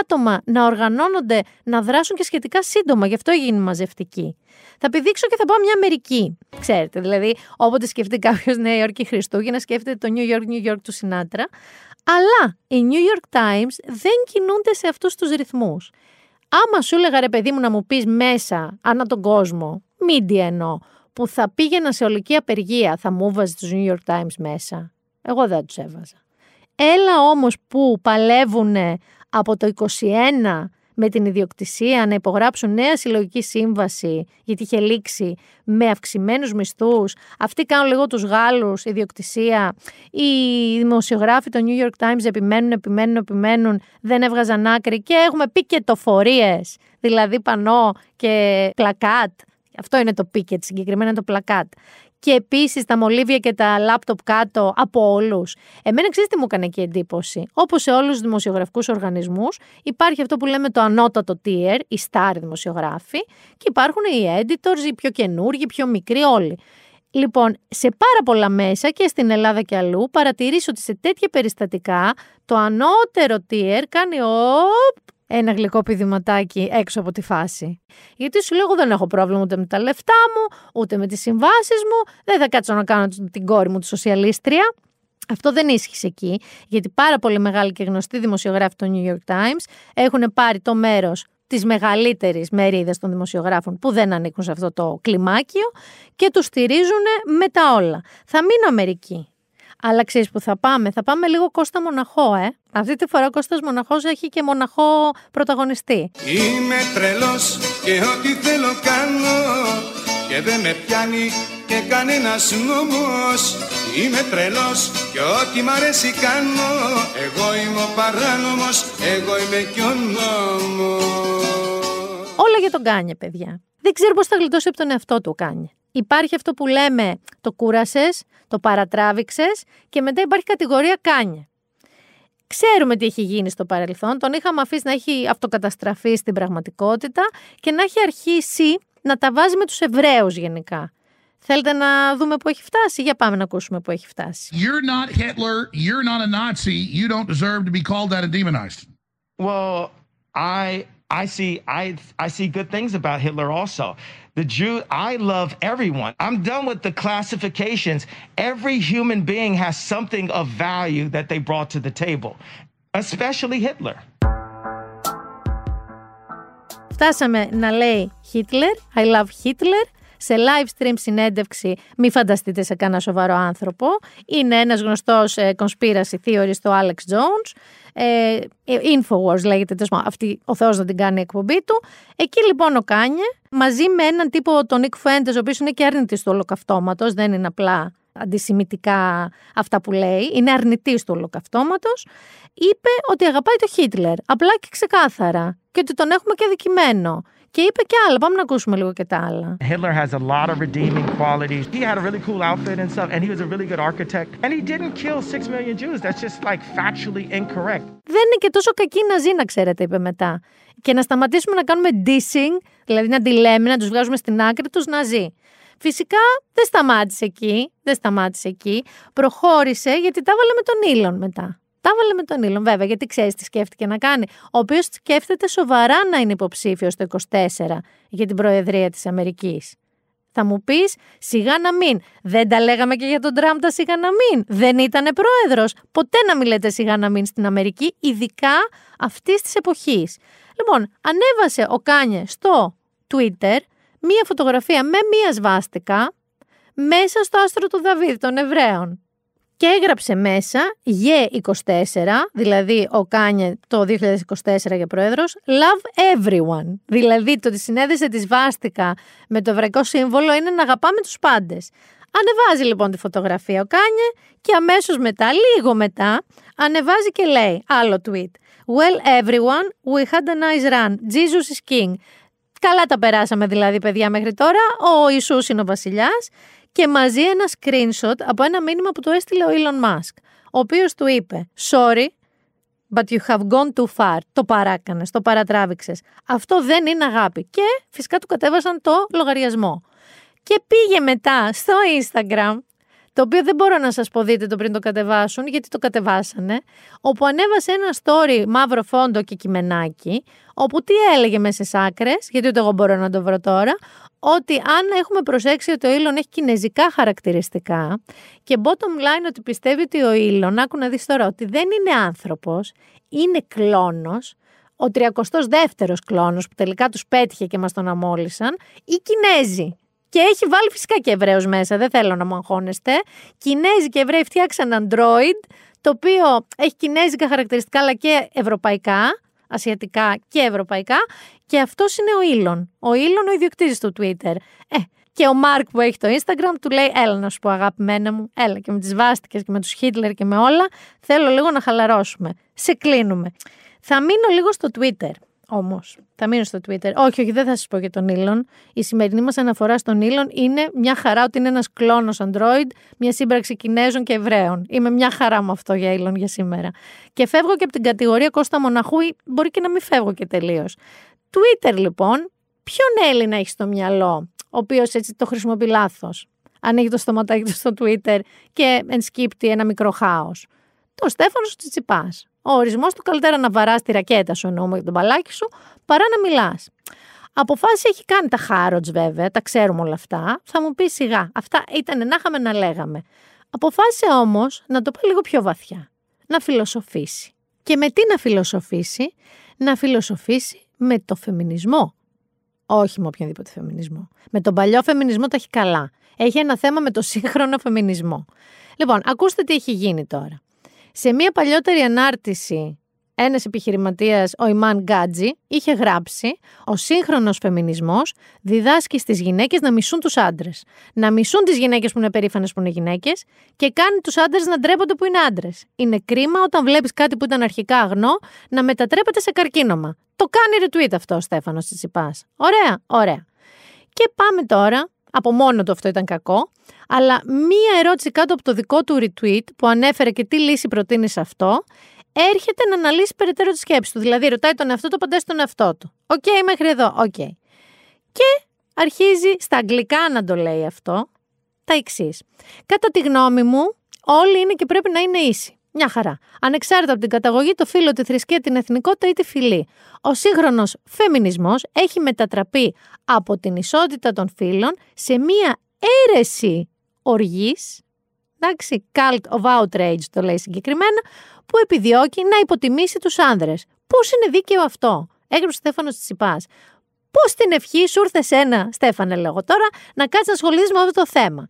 άτομα να οργανώνονται, να δράσουν και σχετικά σύντομα. Γι' αυτό έγινε μαζευτική. Θα πηδήξω και θα πάω μια Αμερική. Ξέρετε, δηλαδή, όποτε σκεφτεί κάποιος Νέα Υόρκη Χριστούγεννα, σκέφτεται το New York, New York του Σινάτρα. Αλλά οι New York Times δεν κινούνται σε αυτούς τους ρυθμούς. Άμα σου έλεγα ρε παιδί μου να μου πεις μέσα, ανά τον κόσμο, media εννοώ, που θα πήγαινα σε ολική απεργία, θα μου βάζεις τους New York Times μέσα. Εγώ δεν τους έβαζα. Έλα όμως που παλεύουν από το 21 με την ιδιοκτησία να υπογράψουν νέα συλλογική σύμβαση, γιατί είχε λήξει με αυξημένους μισθούς. Αυτοί κάνουν λίγο τους Γάλλους, ιδιοκτησία. Οι δημοσιογράφοι του New York Times επιμένουν, επιμένουν, επιμένουν, δεν έβγαζαν άκρη και έχουμε πικετοφορίες, δηλαδή πανό και πλακάτ. Αυτό είναι το πίκετ, συγκεκριμένα είναι το πλακάτ και επίσης τα μολύβια και τα λάπτοπ κάτω από όλους. Εμένα ξέρεις τι μου έκανε και εντύπωση; Όπως σε όλους τους δημοσιογραφικούς οργανισμούς, υπάρχει αυτό που λέμε το ανώτατο tier, οι star δημοσιογράφοι, και υπάρχουν οι editors, οι πιο καινούργοι, οι πιο μικροί, όλοι. Λοιπόν, σε πάρα πολλά μέσα και στην Ελλάδα και αλλού παρατηρήσω ότι σε τέτοια περιστατικά το ανώτερο tier κάνει οπ, ένα γλυκό πηδηματάκι έξω από τη φάση. Γιατί σου λέω, εγώ δεν έχω πρόβλημα ούτε με τα λεφτά μου, ούτε με τις συμβάσεις μου, δεν θα κάτσω να κάνω την κόρη μου τη σοσιαλίστρια. Αυτό δεν ίσχυσε εκεί, γιατί πάρα πολύ μεγάλοι και γνωστοί δημοσιογράφοι του New York Times έχουν πάρει το μέρος της μεγαλύτερης μερίδας των δημοσιογράφων που δεν ανήκουν σε αυτό το κλιμάκιο και τους στηρίζουν με τα όλα. Θα μείνω Αμερική. Αλλά ξέρεις που θα πάμε. Θα πάμε λίγο Κώστα Μοναχό, ε. Αυτή τη φορά ο Κώστας Μοναχός έχει και Μοναχό πρωταγωνιστή. Είμαι τρελός και ό,τι θέλω κάνω και δεν με πιάνει και κανένας νόμος Είμαι τρελός και ό,τι μ' αρέσει κάνω Εγώ είμαι ο παράνομος, εγώ είμαι κι ο νόμος Όλα για τον Κάνιε, παιδιά. Δεν ξέρω πώς θα γλιτώσει από τον εαυτό του ο Κάνιε. Υπάρχει αυτό που λέμε το κούρασες, το παρατράβηξες και μετά υπάρχει κατηγορία Κάνιε. Ξέρουμε τι έχει γίνει στο παρελθόν, τον είχαμε αφήσει να έχει αυτοκαταστραφεί στην πραγματικότητα και να έχει αρχίσει να τα βάζει με τους Εβραίους γενικά. Θέλετε να δούμε που έχει φτάσει, για πάμε να ακούσουμε που έχει φτάσει. You're not Hitler. You're not a Nazi. You don't deserve to be called that and demonized. Well, I I see I I see good things about Hitler also. The Jew I love everyone. I'm done with the classifications. Every human being has something of value that they brought to the table, especially Hitler. Φτάσαμε να λέει Hitler, I love Hitler, σε live stream συνέντευξη, μη φανταστείτε σε κανένα σοβαρό άνθρωπο. Είναι ένας γνωστός ε, conspiracy theorist, ο Alex Jones. Ε, Infowars λέγεται, τέλος, αυτή ο Θεός να την κάνει η εκπομπή του. Εκεί λοιπόν ο Κάνιε, μαζί με έναν τύπο, τον Nick Fuentes, ο οποίος είναι και αρνητής του ολοκαυτώματος, δεν είναι απλά αντισημιτικά αυτά που λέει, είναι αρνητής του ολοκαυτώματος, είπε ότι αγαπάει το Χίτλερ, απλά και ξεκάθαρα, και ότι τον έχουμε και αδικημένο. Και είπε και άλλα. Πάμε να ακούσουμε λίγο και τα άλλα. Hitler has a lot of redeeming qualities. He had a really cool outfit and stuff, and he was a really good architect. And he didn't kill six million Jews. That's just like factually incorrect. Δεν είναι και τόσο κακοί οι Ναζί, να ξέρετε, είπε μετά. Και να σταματήσουμε να κάνουμε dissing, δηλαδή να τη λέμε, να τους βγάζουμε στην άκρη τους Ναζί. Φυσικά δεν σταμάτησε εκεί, δεν σταμάτησε εκεί. Προχώρησε γιατί τα έβαλε με τον Ήλον μετά. Τα έβαλε με τον Ήλον, βέβαια, γιατί ξέρεις τι σκέφτηκε να κάνει. Ο οποίος σκέφτεται σοβαρά να είναι υποψήφιος το 24 για την Προεδρία της Αμερικής. Θα μου πεις, σιγά να μην. Δεν τα λέγαμε και για τον Τραμπ τα σιγά να μην. Δεν ήταν πρόεδρος. Ποτέ να μην λέτε σιγά να μην στην Αμερική, ειδικά αυτής της εποχής. Λοιπόν, ανέβασε ο Κάνιε στο Twitter μία φωτογραφία με μία σβάστηκα μέσα στο άστρο του Δαβίδ των Εβραίων και έγραψε μέσα Ye24, δηλαδή ο Κάνιε το 2024 για πρόεδρος, Love Everyone. Δηλαδή το ότι συνέδεσε τη σβάστηκα με το εβραϊκό σύμβολο είναι να αγαπάμε τους πάντες. Ανεβάζει λοιπόν τη φωτογραφία ο Κάνιε και αμέσως μετά, λίγο μετά, ανεβάζει και λέει άλλο tweet. Well everyone, we had a nice run. Jesus is king. Καλά τα περάσαμε δηλαδή παιδιά μέχρι τώρα. Ο Ιησούς είναι ο βασιλιάς και μαζί ένα screenshot από ένα μήνυμα που του έστειλε ο Elon Musk, ο οποίος του είπε «Sorry, but you have gone too far». Το παράκανες, το παρατράβηξες. Αυτό δεν είναι αγάπη. Και φυσικά του κατέβασαν το λογαριασμό. Και πήγε μετά στο Instagram το οποίο δεν μπορώ να σας πω δείτε το πριν το κατεβάσουν, γιατί το κατεβάσανε, όπου ανέβασε ένα story μαύρο φόντο και κειμενάκι, όπου τι έλεγε μέσα σε άκρες, γιατί ούτε εγώ μπορώ να το βρω τώρα, ότι αν έχουμε προσέξει ότι ο Ήλον έχει κινέζικα χαρακτηριστικά και bottom line ότι πιστεύει ότι ο Ήλον, άκου να δεις τώρα, ότι δεν είναι άνθρωπος, είναι κλόνος, ο 32ος κλόνος που τελικά τους πέτυχε και μας τον αμόλυσαν, οι Κινέζοι. Και έχει βάλει φυσικά και Εβραίους μέσα, δεν θέλω να μου αγχώνεστε. Κινέζοι και Εβραίοι φτιάξαν Android, το οποίο έχει κινέζικα χαρακτηριστικά αλλά και ευρωπαϊκά, ασιατικά και ευρωπαϊκά. Και αυτός είναι ο Ήλον. Ο Ήλον ο ιδιοκτήτης του Twitter. Ε, και ο Μάρκ που έχει το Instagram του λέει: Έλα να σου πω, αγαπημένα μου, έλα και με τις βάστικε και με τους Χίτλερ και με όλα. Θέλω λίγο να χαλαρώσουμε. Σε κλείνουμε. Θα μείνω λίγο στο Twitter. Όμως, θα μείνω στο Twitter. Όχι, όχι, δεν θα σας πω για τον Elon. Η σημερινή μας αναφορά στον Elon είναι μια χαρά ότι είναι ένας κλόνος Android, μια σύμπραξη Κινέζων και Εβραίων. Είμαι μια χαρά με αυτό για Elon για σήμερα. Και φεύγω και από την κατηγορία Κώστα Μοναχού, ή μπορεί και να μην φεύγω και τελείως. Twitter, λοιπόν, ποιον Έλληνα έχει στο μυαλό, ο οποίος έτσι το χρησιμοποιεί λάθος; Ανοίγει το στοματάκι του στο Twitter και ενσκύπτει ένα μικρό χάος. Το Στέφανος Τσιτσιπάς. Ο ορισμός του καλύτερα να βαράς τη ρακέτα σου εννοούμε για τον μπαλάκι σου, παρά να μιλάς. Αποφάσει έχει κάνει τα Χάροτς βέβαια, τα ξέρουμε όλα αυτά. Θα μου πεις σιγά. Αυτά ήταν να είχαμε να λέγαμε. Αποφάσισε όμως να το πάει λίγο πιο βαθιά, να φιλοσοφήσει. Και με τι να φιλοσοφήσει, να φιλοσοφήσει με το φεμινισμό. Όχι με οποιονδήποτε φεμινισμό. Με τον παλιό φεμινισμό τα έχει καλά. Έχει ένα θέμα με το σύγχρονο φεμινισμό. Λοιπόν, ακούστε τι έχει γίνει τώρα. Σε μια παλιότερη ανάρτηση ένας επιχειρηματίας, ο Ιμάν Γκάτζι, είχε γράψει: Ο σύγχρονος φεμινισμός διδάσκει στις γυναίκες να μισούν τους άντρες. Να μισούν τις γυναίκες που είναι περήφανες που είναι γυναίκες και κάνει τους άντρες να ντρέπονται που είναι άντρες. Είναι κρίμα όταν βλέπεις κάτι που ήταν αρχικά αγνό να μετατρέπεται σε καρκίνωμα. Το κάνει retweet αυτό ο Στέφανος Τσιτσιπά. Ωραία, ωραία. Και πάμε τώρα. Από μόνο του αυτό ήταν κακό. Αλλά μία ερώτηση κάτω από το δικό του retweet που ανέφερε και τι λύση προτείνει σε αυτό έρχεται να αναλύσει περαιτέρω τη σκέψη του. Δηλαδή, ρωτάει τον εαυτό του, απαντάει στον εαυτό του. OK, okay, μέχρι εδώ. OK. Okay. Και αρχίζει στα αγγλικά να το λέει αυτό τα εξής. Κατά τη γνώμη μου, όλοι είναι και πρέπει να είναι ίσοι. Μια χαρά. Ανεξάρτητα από την καταγωγή, το φύλο, τη θρησκεία, την εθνικότητα ή τη φυλή. Ο σύγχρονος φεμινισμός έχει μετατραπεί από την ισότητα των φύλων σε μία αίρεση οργής, εντάξει, cult of outrage το λέει συγκεκριμένα, που επιδιώκει να υποτιμήσει τους άνδρες. Πώς είναι δίκαιο αυτό, έγραψε ο Στέφανος Τσιπά. Πώς την ευχή σου ήρθε σένα, Στέφανε, λέγω τώρα, να κάτσεις να ασχολείσαι με αυτό το θέμα;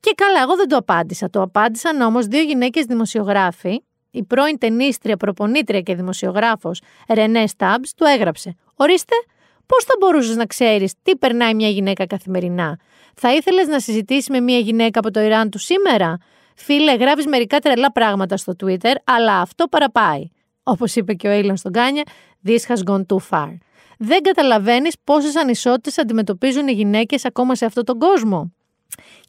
Και καλά, εγώ δεν το απάντησα. Το απάντησαν όμως δύο γυναίκες δημοσιογράφοι, η πρώην ταινίστρια, προπονήτρια και δημοσιογράφος Ρενέ Στάμπς, του έγραψε. Ορίστε, πώς θα μπορούσες να ξέρεις τι περνάει μια γυναίκα καθημερινά; Θα ήθελες να συζητήσεις με μια γυναίκα από το Ιράν του σήμερα; Φίλε, γράφεις μερικά τρελά πράγματα στο Twitter, αλλά αυτό παραπάει. Όπως είπε και ο Έιλον στον Κάνια, this has gone too far. Δεν καταλαβαίνεις πόσες ανισότητες αντιμετωπίζουν οι γυναίκες ακόμα σε αυτόν τον κόσμο.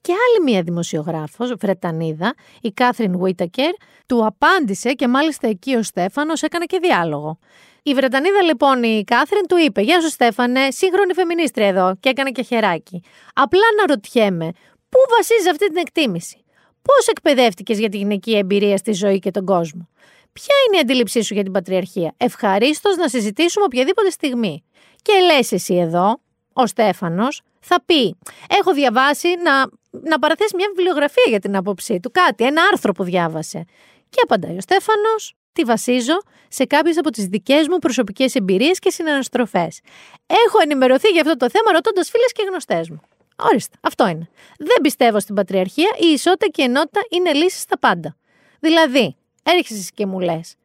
Και άλλη μία δημοσιογράφος, Βρετανίδα, η Κάθριν Βίτακερ, του απάντησε και μάλιστα εκεί ο Στέφανος έκανε και διάλογο. Η Βρετανίδα λοιπόν η Κάθριν του είπε «Γεια σου Στέφανε, σύγχρονη φεμινίστρια εδώ» και έκανε και χεράκι. Απλά να ρωτιέμαι, πού βασίζεις αυτή την εκτίμηση; Πώς εκπαιδεύτηκες για τη γυναική εμπειρία στη ζωή και τον κόσμο; Ποια είναι η αντίληψή σου για την πατριαρχία; Ευχαρίστως να συζητήσουμε οποιαδήποτε στιγμή. Και λες εσύ εδώ, ο Στέφανος, θα πει: Έχω διαβάσει να, να παραθέσει μια βιβλιογραφία για την άποψή του, κάτι, ένα άρθρο που διάβασε. Και απαντάει ο Στέφανος: Τη βασίζω σε κάποιες από τις δικές μου προσωπικές εμπειρίες και συναναστροφές. Έχω ενημερωθεί για αυτό το θέμα ρωτώντας φίλες και γνωστές μου. Ορίστε, αυτό είναι. Δεν πιστεύω στην πατριαρχία, η ισότητα και η ενότητα είναι λύσεις στα πάντα. Δηλαδή, έρχεσαι και μου λες,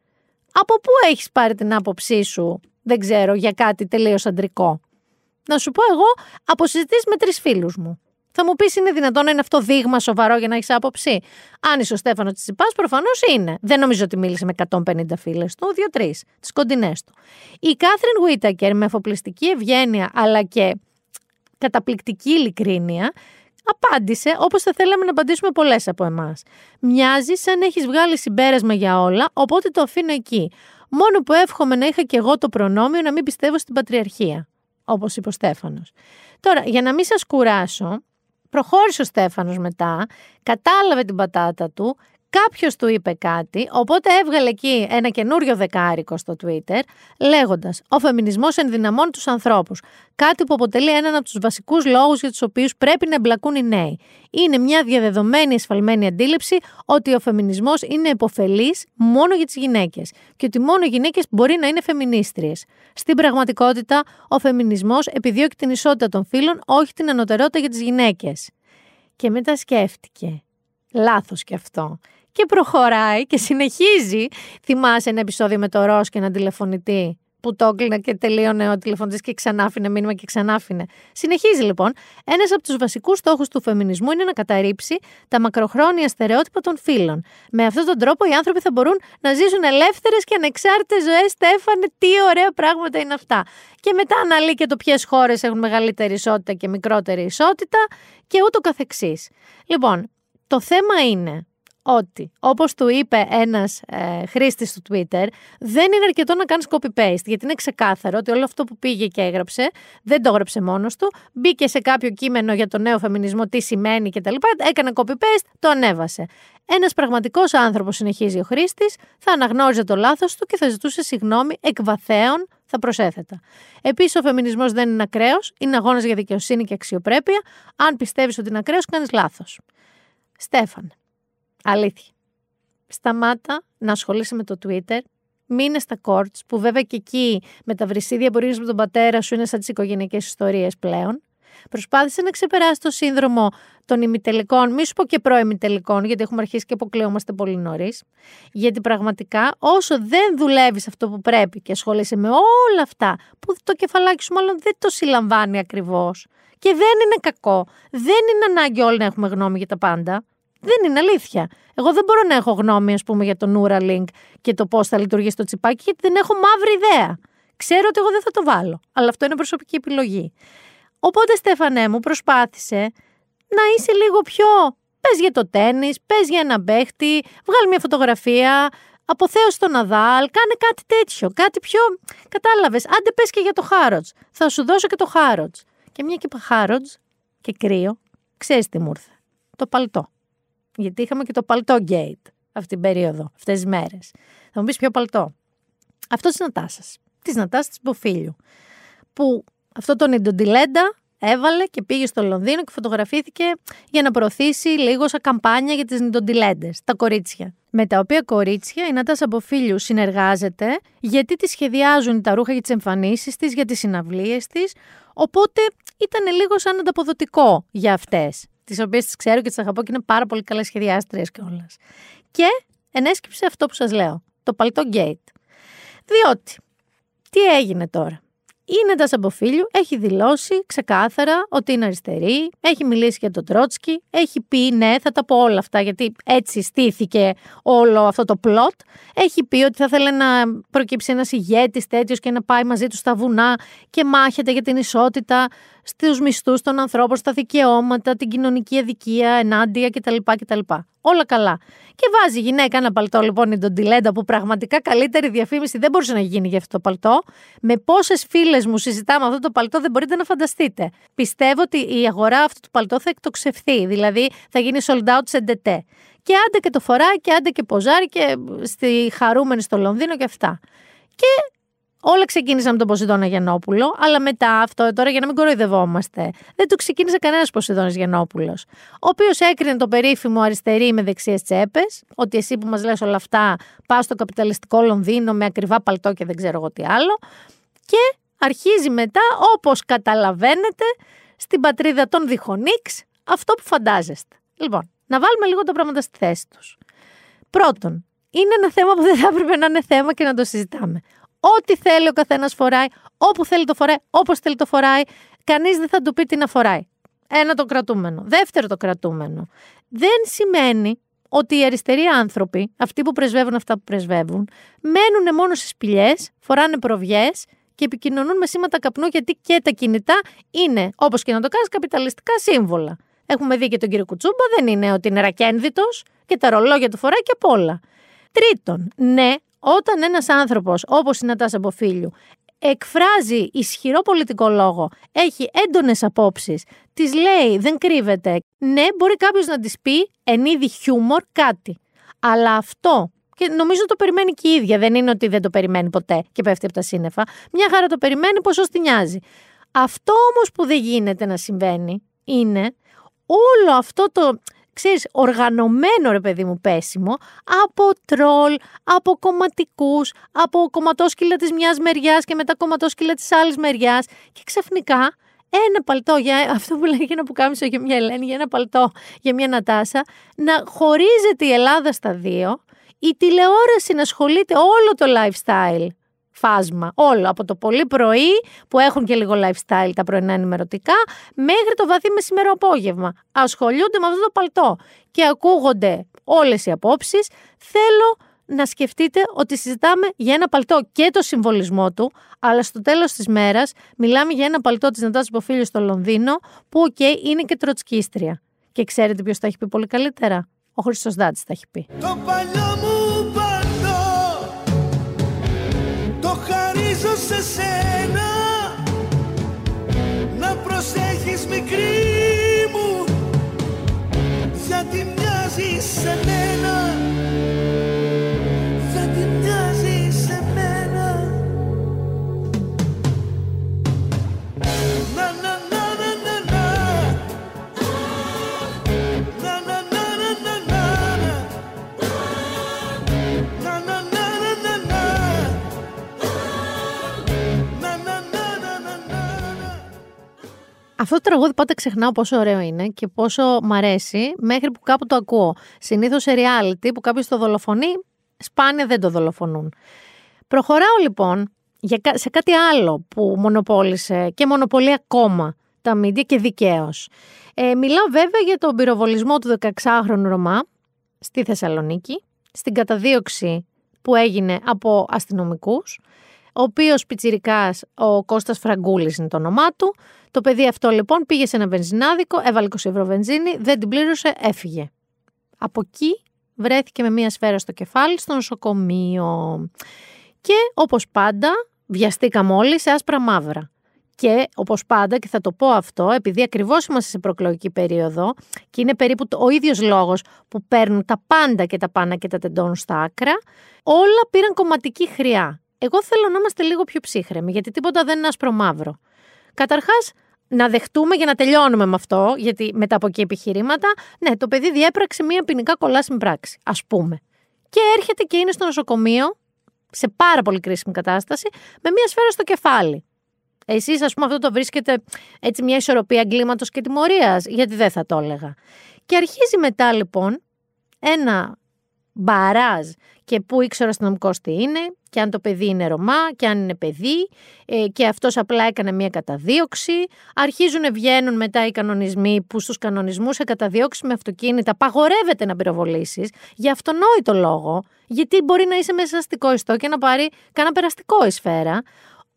από πού έχεις πάρει την άποψή σου, δεν ξέρω, για κάτι τελείως αντρικό; Να σου πω εγώ, από συζητήσει με τρεις φίλους μου. Θα μου πεις, είναι δυνατόν να είναι αυτό δείγμα σοβαρό για να έχεις άποψη; Αν είσαι ο Στέφανος Τσιπά, προφανώς είναι. Δεν νομίζω ότι μίλησε με 150 φίλες του, δύο-τρεις, τις κοντινές του. Η Κάθριν Βίτακερ με αφοπλιστική ευγένεια αλλά και καταπληκτική ειλικρίνεια, απάντησε όπως θα θέλαμε να απαντήσουμε πολλές από εμάς. Μοιάζει σαν έχεις βγάλει συμπέρασμα για όλα, οπότε το αφήνω εκεί. Μόνο που εύχομαι να είχα και εγώ το προνόμιο να μην πιστεύω στην πατριαρχία, όπως είπε ο Στέφανος. Τώρα, για να μην σας κουράσω, προχώρησε ο Στέφανος μετά, κατάλαβε την πατάτα του, Κάποιος του είπε κάτι, οπότε έβγαλε εκεί ένα καινούριο δεκάρικο στο Twitter, λέγοντας: Ο φεμινισμός ενδυναμώνει τους ανθρώπους. Κάτι που αποτελεί έναν από τους βασικούς λόγους για τους οποίους πρέπει να εμπλακούν οι νέοι. Είναι μια διαδεδομένη εσφαλμένη αντίληψη ότι ο φεμινισμός είναι υποφελή μόνο για τις γυναίκες και ότι μόνο οι γυναίκες μπορεί να είναι φεμινίστριες. Στην πραγματικότητα, ο φεμινισμός επιδιώκει την ισότητα των φύλων, όχι την ανωτερότητα για τις γυναίκες. Και μετά σκέφτηκε. Λάθος κι αυτό και προχωράει και συνεχίζει. Θυμάσαι ένα επεισόδιο με το Ρος και έναν τηλεφωνητή που το έκλεινε και τελείωνε ο τηλεφωνητής και ξανάφινε μήνυμα και ξανάφινε. Συνεχίζει λοιπόν. Ένας από τους βασικούς στόχους του φεμινισμού είναι να καταρρύψει τα μακροχρόνια στερεότυπα των φίλων. Με αυτόν τον τρόπο οι άνθρωποι θα μπορούν να ζήσουν ελεύθερες και ανεξάρτητες ζωές. Στέφανε, τι ωραία πράγματα είναι αυτά. Και μετά αναλύει και το ποιες χώρες έχουν μεγαλύτερη ισότητα και μικρότερη ισότητα και ούτω καθεξής. Λοιπόν, το θέμα είναι ότι, όπως του είπε ένας ε, χρήστης του Twitter, δεν είναι αρκετό να κάνεις copy-paste. Γιατί είναι ξεκάθαρο ότι όλο αυτό που πήγε και έγραψε, δεν το έγραψε μόνος του. Μπήκε σε κάποιο κείμενο για το νέο φεμινισμό, τι σημαίνει κτλ. Έκανε copy-paste, το ανέβασε. Ένας πραγματικός άνθρωπος, συνεχίζει ο χρήστης, θα αναγνώριζε το λάθος του και θα ζητούσε συγγνώμη εκ βαθέων θα προσέθετα. Επίσης, ο φεμινισμός δεν είναι ακραίος, είναι αγώνας για δικαιοσύνη και αξιοπρέπεια. Αν πιστεύεις ότι είναι ακραίος, κάνεις λάθος. Στέφαν, Αλήθεια. Σταμάτα να ασχολείσαι με το Twitter. Μείνε στα courts, που βέβαια και εκεί με τα βρυσίδια που ρίχνεις με τον πατέρα σου είναι σαν τις οικογενειακές ιστορίες πλέον. Προσπάθησε να ξεπεράσεις το σύνδρομο των ημιτελικών, μη σου πω και προημιτελικών, γιατί έχουμε αρχίσει και αποκλείομαστε πολύ νωρίς. Γιατί πραγματικά, όσο δεν δουλεύεις αυτό που πρέπει και ασχολείσαι με όλα αυτά, που το κεφαλάκι σου μάλλον δεν το συλλαμβάνει ακριβώς. Και δεν είναι κακό. Δεν είναι ανάγκη όλοι να έχουμε γνώμη για τα πάντα. Δεν είναι αλήθεια. Εγώ δεν μπορώ να έχω γνώμη, ας πούμε, για το Neuralink και το πώς θα λειτουργήσει το τσιπάκι, γιατί δεν έχω μαύρη ιδέα. Ξέρω ότι εγώ δεν θα το βάλω. Αλλά αυτό είναι προσωπική επιλογή. Οπότε, Στέφανέ μου, προσπάθησε να είσαι λίγο πιο. Πες για το τέννη, πες για ένα παίχτη, βγάλει μια φωτογραφία, αποθέωσε τον Ναδάλ, κάνε κάτι τέτοιο. Κάτι πιο. Κατάλαβες, άντε πες και για το Χάροτς. Θα σου δώσω και το Χάροτς. Και μια και είπα Χάροτς και κρύο, ξέρεις τι μου ήρθε. Το παλτό. Γιατί είχαμε και το παλτό gate αυτή την περίοδο, αυτές τις μέρες. Θα μου πεις ποιο παλτό. Αυτός της Νατάσας. Της Νατάσας της Μποφίλιου. Που αυτό τον Ιντοντιλέντα έβαλε και πήγε στο Λονδίνο και φωτογραφήθηκε για να προωθήσει λίγο σαν καμπάνια για τις Ιντοντιλέντες, τα κορίτσια. Με τα οποία κορίτσια η Νατάσα Μποφίλιου συνεργάζεται γιατί τη σχεδιάζουν τα ρούχα για τις εμφανίσεις της, για τις συναυλίες της, οπότε ήταν λίγο σαν ανταποδοτικό για αυτές, τις οποίες τις ξέρω και τις αγαπώ και είναι πάρα πολύ καλές σχεδιάστριες κιόλας. Και ενέσκυψε αυτό που σας λέω, το παλτό gate. Διότι, τι έγινε τώρα; Η Νατάσα Μποφίλιου έχει δηλώσει ξεκάθαρα ότι είναι αριστερή, έχει μιλήσει για τον Τρότσκι, έχει πει ναι, θα τα πω όλα αυτά γιατί έτσι στήθηκε όλο αυτό το πλότ. Έχει πει ότι θα ήθελε να προκύψει ένας ηγέτης τέτοιος και να πάει μαζί του στα βουνά και μάχεται για την ισότητα στους μισθούς των ανθρώπων, στα δικαιώματα, την κοινωνική αδικία, ενάντια κτλ. κτλ. Όλα καλά. Και βάζει η γυναίκα ένα παλτό λοιπόν η Ντοντιλέντα που πραγματικά καλύτερη διαφήμιση δεν μπορούσε να γίνει για αυτό το παλτό. Με πόσες φίλες μου συζητάμε αυτό το παλτό δεν μπορείτε να φανταστείτε. Πιστεύω ότι η αγορά αυτού του παλτό θα εκτοξευθεί, δηλαδή θα γίνει sold out σε ντετέ. Και άντε και το φοράει και άντε και ποζάρει και στη χαρούμενη στο Λονδίνο και αυτά. Και Όλα ξεκίνησαν με τον Ποσειδώνα Γιαννόπουλο, αλλά μετά αυτό, τώρα για να μην κοροϊδευόμαστε, δεν το ξεκίνησε κανένας Ποσειδώνας Γιαννόπουλος. Ο οποίος έκρινε το περίφημο αριστερή με δεξιές τσέπες, ότι εσύ που μας λες όλα αυτά, πας στο καπιταλιστικό Λονδίνο με ακριβά παλτό και δεν ξέρω εγώ τι άλλο. Και αρχίζει μετά, όπως καταλαβαίνετε, στην πατρίδα των Διχονίξ, αυτό που φαντάζεστε. Λοιπόν, να βάλουμε λίγο τα πράγματα στη θέση τους. Πρώτον, είναι ένα θέμα που δεν θα έπρεπε να είναι θέμα και να το συζητάμε. Ό,τι θέλει ο καθένας φοράει, όπου θέλει το φοράει, όπως θέλει το φοράει. Κανείς δεν θα του πει τι να φοράει. Ένα το κρατούμενο. Δεύτερο το κρατούμενο. Δεν σημαίνει ότι οι αριστεροί άνθρωποι, αυτοί που πρεσβεύουν αυτά που πρεσβεύουν, μένουν μόνο στις σπηλιές, φοράνε προβιές και επικοινωνούν με σήματα καπνού, γιατί και τα κινητά είναι, όπως και να το κάνεις, καπιταλιστικά σύμβολα. Έχουμε δει και τον κύριο Κουτσούμπα, δεν είναι ότι είναι ρακένδυτο και τα ρολόγια του φοράει και απ' όλα. Τρίτον, ναι, όταν ένας άνθρωπος όπως η Νατάσα Μποφίλιου εκφράζει ισχυρό πολιτικό λόγο, έχει έντονες απόψεις, τις λέει, δεν κρύβεται, ναι, μπορεί κάποιος να της πει εν είδη χιούμορ κάτι. Αλλά αυτό και νομίζω το περιμένει και η ίδια. Δεν είναι ότι δεν το περιμένει ποτέ και πέφτει από τα σύννεφα. Μια χαρά το περιμένει πόσο τη νοιάζει. Αυτό όμως που δεν γίνεται να συμβαίνει είναι όλο αυτό το ξέρεις, οργανωμένο ρε παιδί μου πέσιμο από τρόλ, από κομματικούς, από κομματόσκυλα της μιας μεριάς και μετά κομματόσκυλα της άλλης μεριάς και ξαφνικά ένα παλτό για αυτό που λέγει ένα πουκάμισο για μια Ελένη, για ένα παλτό για μια Νατάσα, να χωρίζεται η Ελλάδα στα δύο, η τηλεόραση να ασχολείται όλο το lifestyle φάσμα. Όλο. Από το πολύ πρωί που έχουν και λίγο lifestyle τα πρωινά ενημερωτικά, μέχρι το βαθύ μεσημέρο απόγευμα. Ασχολούνται με αυτό το παλτό και ακούγονται όλες οι απόψεις. Θέλω να σκεφτείτε ότι συζητάμε για ένα παλτό και το συμβολισμό του, αλλά στο τέλος της μέρας μιλάμε για ένα παλτό της Νατάσης Ποφίλιο στο Λονδίνο, που οκ, είναι και τροτσκίστρια. Και ξέρετε ποιος τα έχει πει πολύ καλύτερα; Ο Χρήστος Δάντης τα έχει πει. Το παλιό μου σε σένα. Να προσέχεις μικρή Αυτό το τραγούδι πάντα ξεχνάω πόσο ωραίο είναι και πόσο μ' αρέσει μέχρι που κάπου το ακούω. Συνήθως σε reality που κάποιος το δολοφονεί, σπάνια δεν το δολοφονούν. Προχωράω λοιπόν για, κα- σε κάτι άλλο που μονοπόλησε και μονοπολεί ακόμα τα μίντια και δικαίως. Ε, μιλάω βέβαια για τον πυροβολισμό του 16χρονου Ρωμά στη Θεσσαλονίκη, στην καταδίωξη που έγινε από αστυνομικούς, ο οποίος πιτσιρικάς, ο Κώστας Φραγκούλης είναι το όνομά του. Το παιδί αυτό λοιπόν πήγε σε ένα βενζινάδικο, έβαλε 20 ευρώ βενζίνη, δεν την πλήρωσε, έφυγε. Από εκεί βρέθηκε με μία σφαίρα στο κεφάλι στο νοσοκομείο. Και όπως πάντα βιαστήκαμε όλοι σε άσπρα μαύρα. Και όπως πάντα, και θα το πω αυτό, επειδή ακριβώς είμαστε σε προεκλογική περίοδο και είναι περίπου το- ο ίδιος λόγος που παίρνουν τα πάντα και τα πάνω και τα τεντώνουν στα άκρα, όλα πήραν κομματική χρειά. Εγώ θέλω να είμαστε λίγο πιο ψύχρεμοι, γιατί τίποτα δεν είναι άσπρο μαύρο. Καταρχάς, να δεχτούμε για να τελειώνουμε με αυτό, γιατί μετά από εκεί επιχειρήματα, ναι, το παιδί διέπραξε μία ποινικά κολάσιμη πράξη, ας πούμε. Και έρχεται και είναι στο νοσοκομείο, σε πάρα πολύ κρίσιμη κατάσταση, με μία σφαίρα στο κεφάλι. Εσείς, ας πούμε, αυτό το βρίσκετε έτσι μια ισορροπία εγκλήματος και τιμωρίας, γιατί δεν θα το έλεγα. Και αρχίζει μετά λοιπόν ένα μπαράζ και πού ήξερε ο αστυνομικός τι είναι, και αν το παιδί είναι Ρωμά, και αν είναι παιδί, ε, και αυτός απλά έκανε μια καταδίωξη. Αρχίζουν βγαίνουν μετά οι κανονισμοί που στους κανονισμούς σε καταδίωξη με αυτοκίνητα απαγορεύεται να πυροβολήσεις για αυτονόητο λόγο, γιατί μπορεί να είσαι μέσα σε αστικό ιστό και να πάρει κανένα περαστικό η σφαίρα.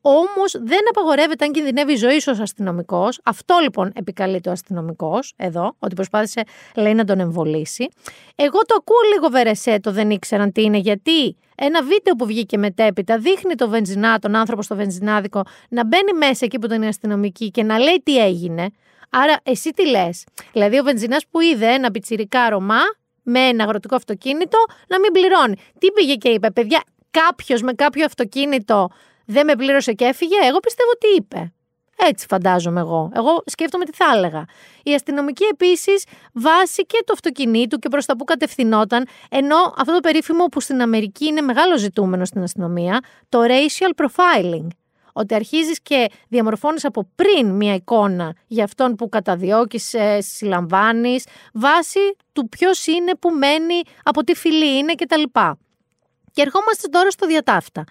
Όμως δεν απαγορεύεται αν κινδυνεύει η ζωή σου ως αστυνομικός. Αυτό λοιπόν επικαλείται ο αστυνομικός εδώ, ότι προσπάθησε λέει να τον εμβολήσει. Εγώ το ακούω λίγο βερεσέ, το δεν ήξεραν τι είναι, γιατί ένα βίντεο που βγήκε μετέπειτα δείχνει το βενζινά, τον άνθρωπο στο βενζινάδικο, να μπαίνει μέσα εκεί που ήταν η αστυνομική και να λέει τι έγινε. Άρα, εσύ τι λες; Δηλαδή, ο βενζινάς που είδε ένα πιτσιρικά Ρωμά με ένα αγροτικό αυτοκίνητο να μην πληρώνει. Τι πήγε και είπε, παιδιά, κάποιος με κάποιο αυτοκίνητο δεν με πλήρωσε και έφυγε. Εγώ πιστεύω τι είπε. Έτσι φαντάζομαι εγώ. Εγώ σκέφτομαι τι θα έλεγα. Η αστυνομική επίσης βάσει και του αυτοκινήτου και προς τα που κατευθυνόταν, ενώ αυτό το περίφημο που στην Αμερική είναι μεγάλο ζητούμενο στην αστυνομία, το racial profiling. Ότι αρχίζεις και διαμορφώνεις από πριν μια εικόνα για αυτόν που καταδιώκει, συλλαμβάνεις, βάσει του ποιος είναι, που μένει, από τι φυλή είναι κτλ. Και ερχόμαστε τώρα στο διατάφτα.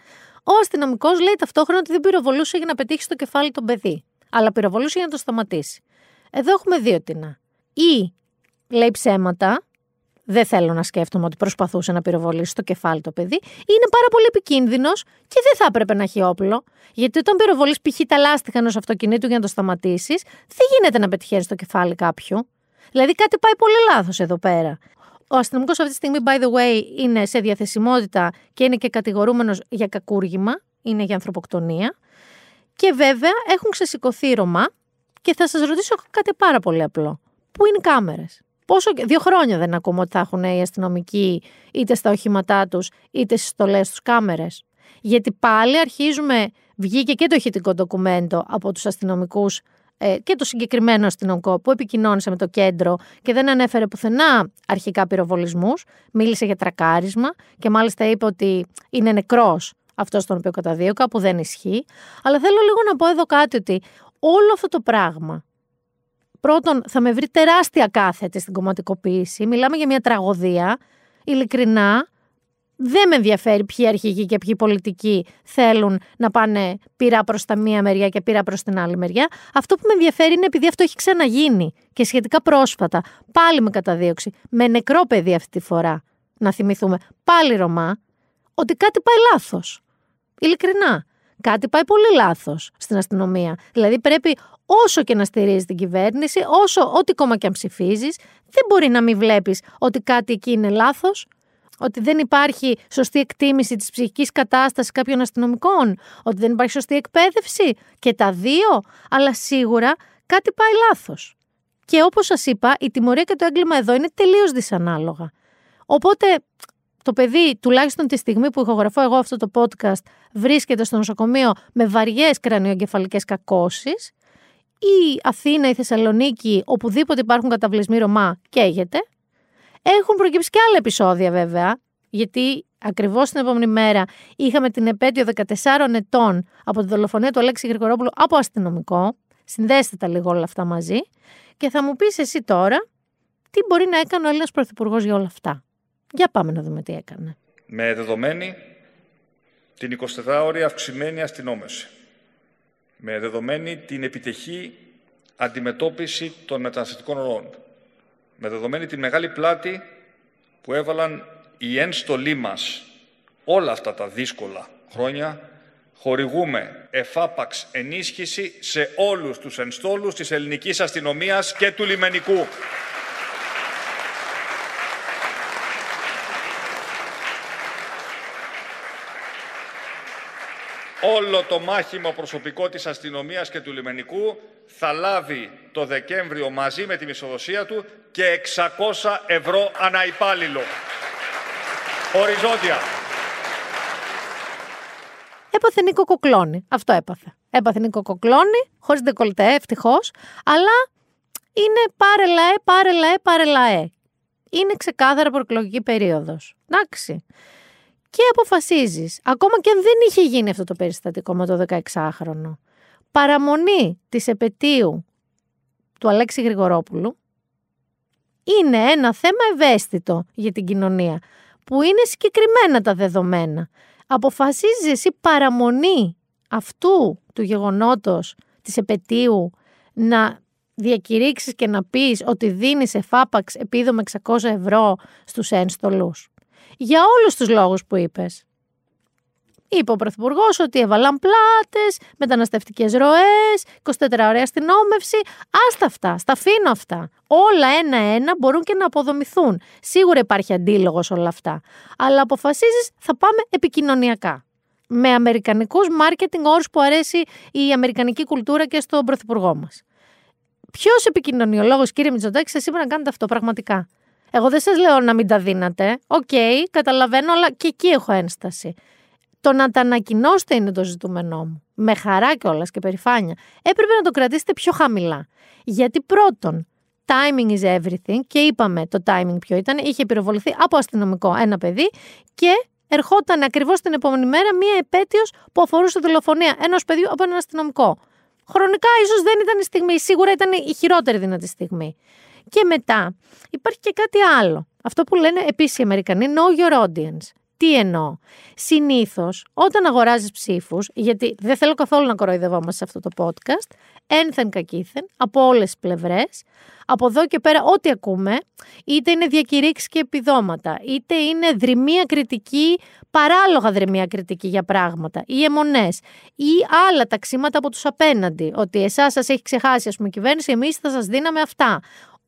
Ο αστυνομικός λέει ταυτόχρονα ότι δεν πυροβολούσε για να πετύχει στο κεφάλι τον παιδί, αλλά πυροβολούσε για να το σταματήσει. Εδώ έχουμε δύο τινά. Ή λέει ψέματα, δεν θέλω να σκέφτομαι ότι προσπαθούσε να πυροβολήσει στο κεφάλι το παιδί, ή είναι πάρα πολύ επικίνδυνος και δεν θα έπρεπε να έχει όπλο. Γιατί όταν πυροβολείς π.χ. τα λάστιχα ενός αυτοκινήτου για να το σταματήσεις, δεν γίνεται να πετυχαίνεις στο κεφάλι κάποιου. Δηλαδή κάτι πάει πολύ λάθος εδώ πέρα. Ο αστυνομικός αυτή τη στιγμή, by the way, είναι σε διαθεσιμότητα και είναι και κατηγορούμενος για κακούργημα, είναι για ανθρωποκτονία. Και βέβαια έχουν ξεσηκωθεί Ρωμά και θα σας ρωτήσω κάτι πάρα πολύ απλό. Πού είναι οι κάμερες; Πόσο, δύο χρόνια δεν ακούμε ότι θα έχουν οι αστυνομικοί είτε στα οχήματά τους είτε στις στολές τους κάμερες. Γιατί πάλι αρχίζουμε, βγήκε και το ηχητικό ντοκουμέντο από τους αστυνομικούς ε, και το συγκεκριμένο αστυνομικό που επικοινώνησε με το κέντρο και δεν ανέφερε πουθενά αρχικά πυροβολισμούς, μίλησε για τρακάρισμα και μάλιστα είπε ότι είναι νεκρός αυτός τον οποίο καταδίωκα, που δεν ισχύει. Αλλά θέλω λίγο να πω εδώ κάτι ότι όλο αυτό το πράγμα πρώτον θα με βρει τεράστια κάθετη στην κομματικοποίηση. Μιλάμε για μια τραγωδία. Ειλικρινά, δεν με ενδιαφέρει ποιοι αρχηγοί και ποιοι πολιτικοί θέλουν να πάνε πειρά προς τα μία μεριά και πειρά προς την άλλη μεριά. Αυτό που με ενδιαφέρει είναι επειδή αυτό έχει ξαναγίνει και σχετικά πρόσφατα. Πάλι με καταδίωξη. Με νεκρό παιδί αυτή τη φορά. Να θυμηθούμε. Πάλι Ρωμά. Ότι κάτι πάει λάθος. Ειλικρινά. Κάτι πάει πολύ λάθος στην αστυνομία. Δηλαδή πρέπει όσο και να στηρίζεις την κυβέρνηση, όσο ό,τι κόμμα και αν ψηφίζεις, δεν μπορεί να μην βλέπεις ότι κάτι εκεί είναι λάθος ότι δεν υπάρχει σωστή εκτίμηση της ψυχικής κατάστασης κάποιων αστυνομικών, ότι δεν υπάρχει σωστή εκπαίδευση και τα δύο, αλλά σίγουρα κάτι πάει λάθος. Και όπως σας είπα, η τιμωρία και το έγκλημα εδώ είναι τελείως δυσανάλογα. Οπότε το παιδί, τουλάχιστον τη στιγμή που ηχογραφώ εγώ αυτό το podcast, βρίσκεται στο νοσοκομείο με βαριές κρανιογκεφαλικές κακώσεις, η Αθήνα, η Θεσσαλονίκη, οπουδήποτε υπάρχουν καταβλισμοί Ρωμά, καίγεται. Έχουν προκύψει και άλλα επεισόδια βέβαια, γιατί ακριβώς την επόμενη μέρα είχαμε την επέτειο 14 ετών από τη δολοφονία του Αλέξη Γρηγορόπουλου από αστυνομικό, Συνδέστε τα λίγο όλα αυτά μαζί και θα μου πεις εσύ τώρα τι μπορεί να έκανε ο Έλληνας Πρωθυπουργός για όλα αυτά; Για πάμε να δούμε τι έκανε. με δεδομένη την 24ωρη αυξημένη αστυνόμευση, με δεδομένη την επιτυχή αντιμετώπιση των μεταναστευτικών ροών, με δεδομένη την μεγάλη πλάτη που έβαλαν οι ένστολοι μας όλα αυτά τα δύσκολα χρόνια, χορηγούμε εφάπαξ ενίσχυση σε όλους τους ενστόλους της ελληνικής αστυνομίας και του λιμενικού. Όλο το μάχημο προσωπικό της αστυνομίας και του λιμενικού θα λάβει το Δεκέμβριο μαζί με τη μισοδοσία του και 600 ευρώ ανά υπάλληλο. Οριζόντια. Έπαθε Νίκο Κοκλώνη. Αυτό έπαθε. Έπαθε Νίκο Κοκλώνη, χωρίς ντεκολτέ, ευτυχώς, αλλά είναι πάρε λαέ, πάρε λαέ, πάρε λαέ. Είναι ξεκάθαρα προεκλογική περίοδος. Εντάξει. Και αποφασίζεις, ακόμα και αν δεν είχε γίνει αυτό το περιστατικό με το 16χρονο, παραμονή της επαιτίου του Αλέξη Γρηγορόπουλου είναι ένα θέμα ευαίσθητο για την κοινωνία, που είναι συγκεκριμένα τα δεδομένα. Αποφασίζεις εσύ παραμονή αυτού του γεγονότος της επαιτίου να διακηρύξεις και να πεις ότι δίνεις εφάπαξ επίδομα 600 ευρώ στους ένστολους. Για όλους τους λόγους που είπες. Είπε ο Πρωθυπουργός ότι έβαλαν πλάτες, μεταναστευτικές ροές, 24 ώρα αστυνόμευση. Άστα αυτά, στα αφήνω αυτά. Όλα ένα-ένα μπορούν και να αποδομηθούν. Σίγουρα υπάρχει αντίλογος όλα αυτά. Αλλά αποφασίζεις, θα πάμε επικοινωνιακά. Με αμερικανικούς marketing όρους που αρέσει η αμερικανική κουλτούρα και στον Πρωθυπουργό μας. Ποιος επικοινωνιολόγος, κύριε Μητσοτάκη, σας είπε να κάνετε αυτό πραγματικά; Εγώ δεν σας λέω να μην τα δίνατε. Οκ, καταλαβαίνω, αλλά και εκεί έχω ένσταση. Το να τα ανακοινώσετε είναι το ζητούμενό μου. Με χαρά κιόλας και περηφάνεια. Έπρεπε να το κρατήσετε πιο χαμηλά. Γιατί πρώτον, timing is everything και είπαμε το timing ποιο ήταν. Είχε πυροβοληθεί από αστυνομικό ένα παιδί και ερχόταν ακριβώς την επόμενη μέρα μία επέτειος που αφορούσε δολοφονία ενός παιδιού από έναν αστυνομικό. Χρονικά ίσως δεν ήταν η στιγμή, σίγουρα ήταν η χειρότερη δυνατή στιγμή. Και μετά υπάρχει και κάτι άλλο. Αυτό που λένε επίσης οι Αμερικανοί, know your audience. Τι εννοώ; Συνήθως, όταν αγοράζεις ψήφους, γιατί δεν θέλω καθόλου να κοροϊδευόμαστε σε αυτό το podcast, ένθεν κακήθεν, από όλες τις πλευρές, από εδώ και πέρα, ό,τι ακούμε, είτε είναι διακηρύξεις και επιδόματα, είτε είναι δρυμία κριτική, παράλογα δρυμία κριτική για πράγματα, ή αιμονές, ή άλλα ταξίματα από τους απέναντι. Ότι εσάς σας έχει ξεχάσει, ας πούμε, η κυβέρνηση, εμείς θα σας δίναμε αυτά.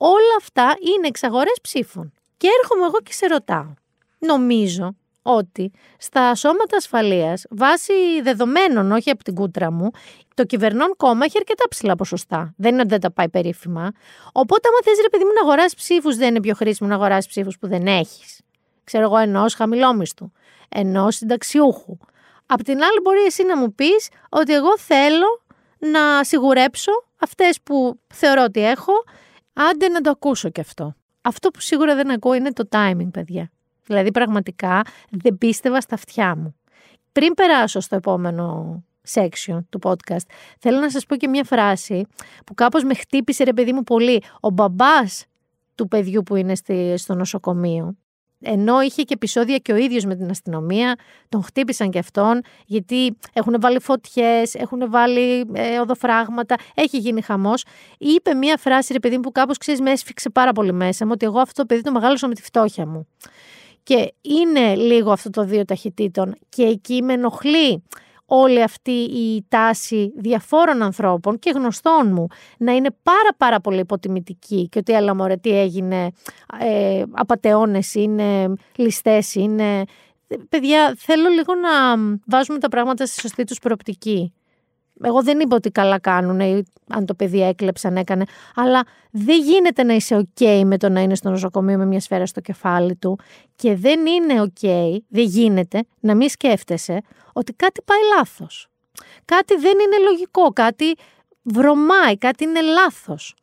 Όλα αυτά είναι εξαγορές ψήφων. Και έρχομαι εγώ και σε ρωτάω. Νομίζω ότι στα σώματα ασφαλείας, βάσει δεδομένων, όχι από την κούτρα μου, το κυβερνών κόμμα έχει αρκετά ψηλά ποσοστά. Δεν είναι ότι δεν τα πάει περίφημα. Οπότε, άμα θες, ρε παιδί μου, να αγοράσει ψήφους, δεν είναι πιο χρήσιμο να αγοράσει ψήφους που δεν έχεις. Ξέρω εγώ, ενός χαμηλόμιστου, ενός συνταξιούχου. Απ' την άλλη, μπορεί εσύ να μου πεις ότι εγώ θέλω να σιγουρέψω αυτές που θεωρώ ότι έχω, άντε να το ακούσω κι αυτό. Αυτό που σίγουρα δεν ακούω είναι το timing, παιδιά. Δηλαδή πραγματικά δεν πίστευα στα αυτιά μου. Πριν περάσω στο επόμενο section του podcast, θέλω να σας πω και μια φράση που κάπως με χτύπησε ρε παιδί μου πολύ. Ο μπαμπάς του παιδιού που είναι στη, στο νοσοκομείο, ενώ είχε και επεισόδια και ο ίδιος με την αστυνομία, τον χτύπησαν και αυτόν, γιατί έχουν βάλει φωτιές, έχουν βάλει ε, οδοφράγματα, έχει γίνει χαμός. Είπε μία φράση, ρε παιδί μου, που κάπως, ξέρεις, με έσφιξε πάρα πολύ μέσα μου, ότι εγώ αυτό το παιδί το μεγάλωσα με τη φτώχεια μου. Και είναι λίγο αυτό το δύο ταχυτήτων και εκεί με ενοχλεί όλη αυτή η τάση διαφόρων ανθρώπων και γνωστών μου να είναι πάρα πάρα πολύ υποτιμητική και ότι έλα μωρέ τι έγινε, ε, απατεώνες είναι, ληστές είναι. Παιδιά, θέλω λίγο να βάζουμε τα πράγματα στη σωστή τους προοπτική. Εγώ δεν είπα ότι καλά κάνουν, αν το παιδί έκλεψαν, έκανε. Αλλά δεν γίνεται να είσαι OK με το να είναι στο νοσοκομείο με μια σφαίρα στο κεφάλι του. Και δεν είναι OK, δεν γίνεται να μην σκέφτεσαι ότι κάτι πάει λάθος. Κάτι δεν είναι λογικό, κάτι βρωμάει, κάτι είναι λάθος.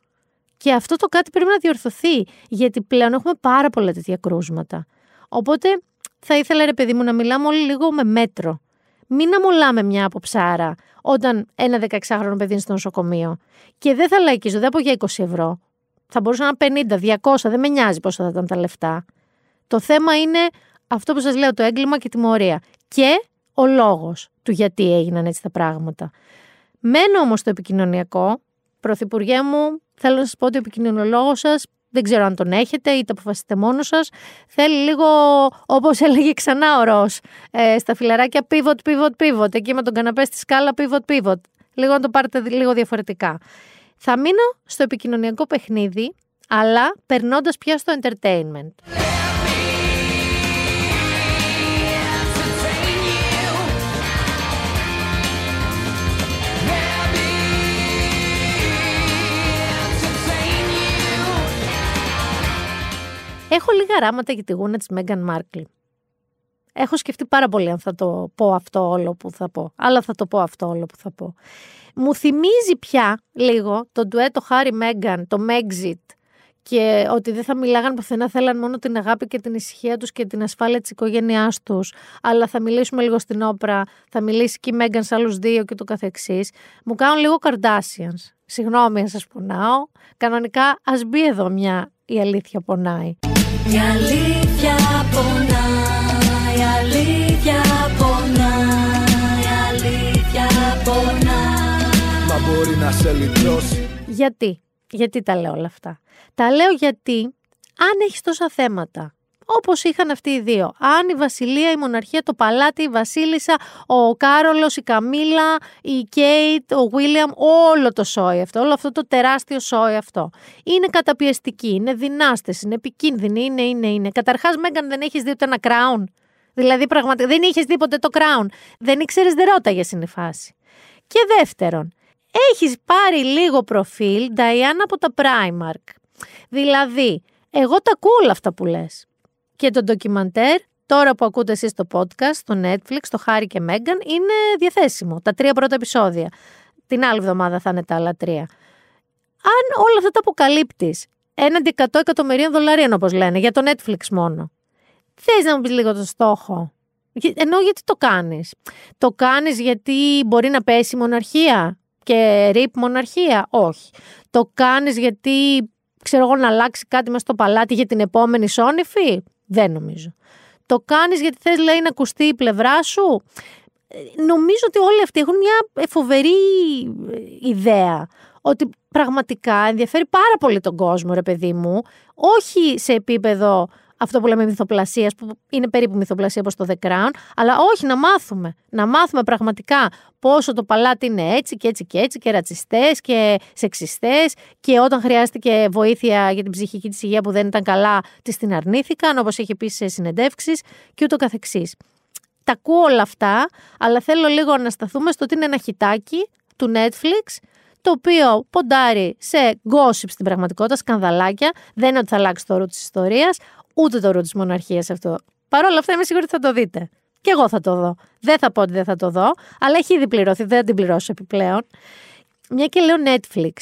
Και αυτό το κάτι πρέπει να διορθωθεί, γιατί πλέον έχουμε πάρα πολλά τέτοια κρούσματα. Οπότε θα ήθελα, ρε παιδί μου, να μιλάμε όλοι λίγο με μέτρο Μην αμολάμε μια αποψάρα όταν ένα 16χρονο παιδί είναι στο νοσοκομείο. Και δεν θα λαϊκίζω, δεν πω για 20 ευρώ. Θα μπορούσε να είναι 50, 200, δεν με νοιάζει πόσο θα ήταν τα λεφτά. Το θέμα είναι αυτό που σας λέω, το έγκλημα και η τιμωρία. Και ο λόγος του γιατί έγιναν έτσι τα πράγματα. Μένω όμως στο επικοινωνιακό. Πρωθυπουργέ μου, θέλω να σας πω ότι ο επικοινωνιολόγος σας δεν ξέρω αν τον έχετε ή το αποφασίσετε μόνος σας. Θέλει λίγο, όπως έλεγε ξανά ο Ρος, ε, στα φιλαράκια pivot, pivot, pivot. Εκεί με τον καναπέ στη σκάλα pivot, pivot. Λίγο να το πάρετε λίγο διαφορετικά. Θα μείνω στο επικοινωνιακό παιχνίδι, αλλά περνώντας πια στο entertainment. Έχω λίγα ράματα για τη γούνα της Μέγαν Μάρκλ. Έχω σκεφτεί πάρα πολύ αν θα το πω αυτό όλο που θα πω. Αλλά θα το πω αυτό όλο που θα πω. Μου θυμίζει πια λίγο το ντουέτο Χάρι Μέγαν, το Megxit και ότι δεν θα μιλάγαν πουθενά, θέλαν μόνο την αγάπη και την ησυχία τους και την ασφάλεια της οικογένειάς τους, αλλά θα μιλήσουμε λίγο στην όπρα, θα μιλήσει και η Μέγαν σε άλλους δύο και το καθεξής. Μου κάνουν λίγο Kardashians. Συγγνώμη αν σας πονάω. Κανονικά ας μπει εδώ μια «Η αλήθεια πονάει». Η αλήθεια πονάει, η αλήθεια πονάει, η αλήθεια πονάει. Μα μπορεί να σε λυτρώσει Γιατί, γιατί τα λέω όλα αυτά. Τα λέω γιατί αν έχεις τόσα θέματα, όπως είχαν αυτοί οι δύο, αν η Βασιλεία, η Μοναρχία, το Παλάτι, η Βασίλισσα, ο Κάρολος, η Καμίλα, η Κέιτ, ο Βίλιαμ, όλο το σόι αυτό, όλο αυτό το τεράστιο σόι αυτό. Είναι καταπιεστικοί, είναι δυνάστες, είναι επικίνδυνοι, είναι, είναι, είναι. Καταρχάς, Μέγαν, δεν έχεις δει ούτε ένα crown. Δηλαδή, πραγματικά δεν είχες τίποτε το crown. Δεν ήξερες, δεν ρώταγες είναι η φάση. Και δεύτερον, έχεις πάρει λίγο προφίλ Diana από τα Primark. Δηλαδή, εγώ τα ακούω όλα αυτά που λες. Και το ντοκιμαντέρ, τώρα που ακούτε εσείς το podcast, στο Netflix, το Χάρη και Μέγαν, είναι διαθέσιμο. Τα τρία πρώτα επεισόδια. Την άλλη εβδομάδα θα είναι τα άλλα τρία. Αν όλα αυτά τα αποκαλύπτεις, έναντι 100 εκατομμυρίων δολαρίων όπως λένε, για το Netflix μόνο. Θες να μου πεις λίγο το στόχο; Γι- Ενώ γιατί το κάνεις; Το κάνεις γιατί μπορεί να πέσει η μοναρχία και ρίπ μοναρχία; Όχι. Το κάνεις γιατί ξέρω εγώ να αλλάξει κάτι μέσα στο παλάτι για την επόμενη σόνυφη. Δεν νομίζω. Το κάνεις γιατί θες λέει να ακουστεί η πλευρά σου. Ε, Νομίζω ότι όλοι αυτοί έχουν μια ε, φοβερή ε, ιδέα. Ότι πραγματικά ενδιαφέρει πάρα πολύ τον κόσμο, ρε παιδί μου. Όχι σε επίπεδο αυτό που λέμε μυθοπλασίας, που είναι περίπου μυθοπλασία όπως το The Crown, αλλά όχι να μάθουμε. Να μάθουμε πραγματικά πόσο το παλάτι είναι έτσι και έτσι και έτσι και ρατσιστές και σεξιστές και όταν χρειάστηκε βοήθεια για την ψυχική της υγεία που δεν ήταν καλά, της την αρνήθηκαν, όπως έχει πει σε συνεντεύξεις και ούτω καθεξής. Τα ακούω όλα αυτά, αλλά θέλω λίγο να σταθούμε στο ότι είναι ένα χιτάκι του Netflix, το οποίο ποντάρει σε gossip στην πραγματικότητα, σκανδαλάκια. Δεν είναι ότι θα αλλάξει το ρου της ιστορίας, ούτε το ρου τη μοναρχίας αυτό. Παρ' όλα αυτά είμαι σίγουρη ότι θα το δείτε. Και εγώ θα το δω. Δεν θα πω ότι δεν θα το δω, αλλά έχει ήδη πληρωθεί, δεν θα την πληρώσω επιπλέον. Μια και λέω Netflix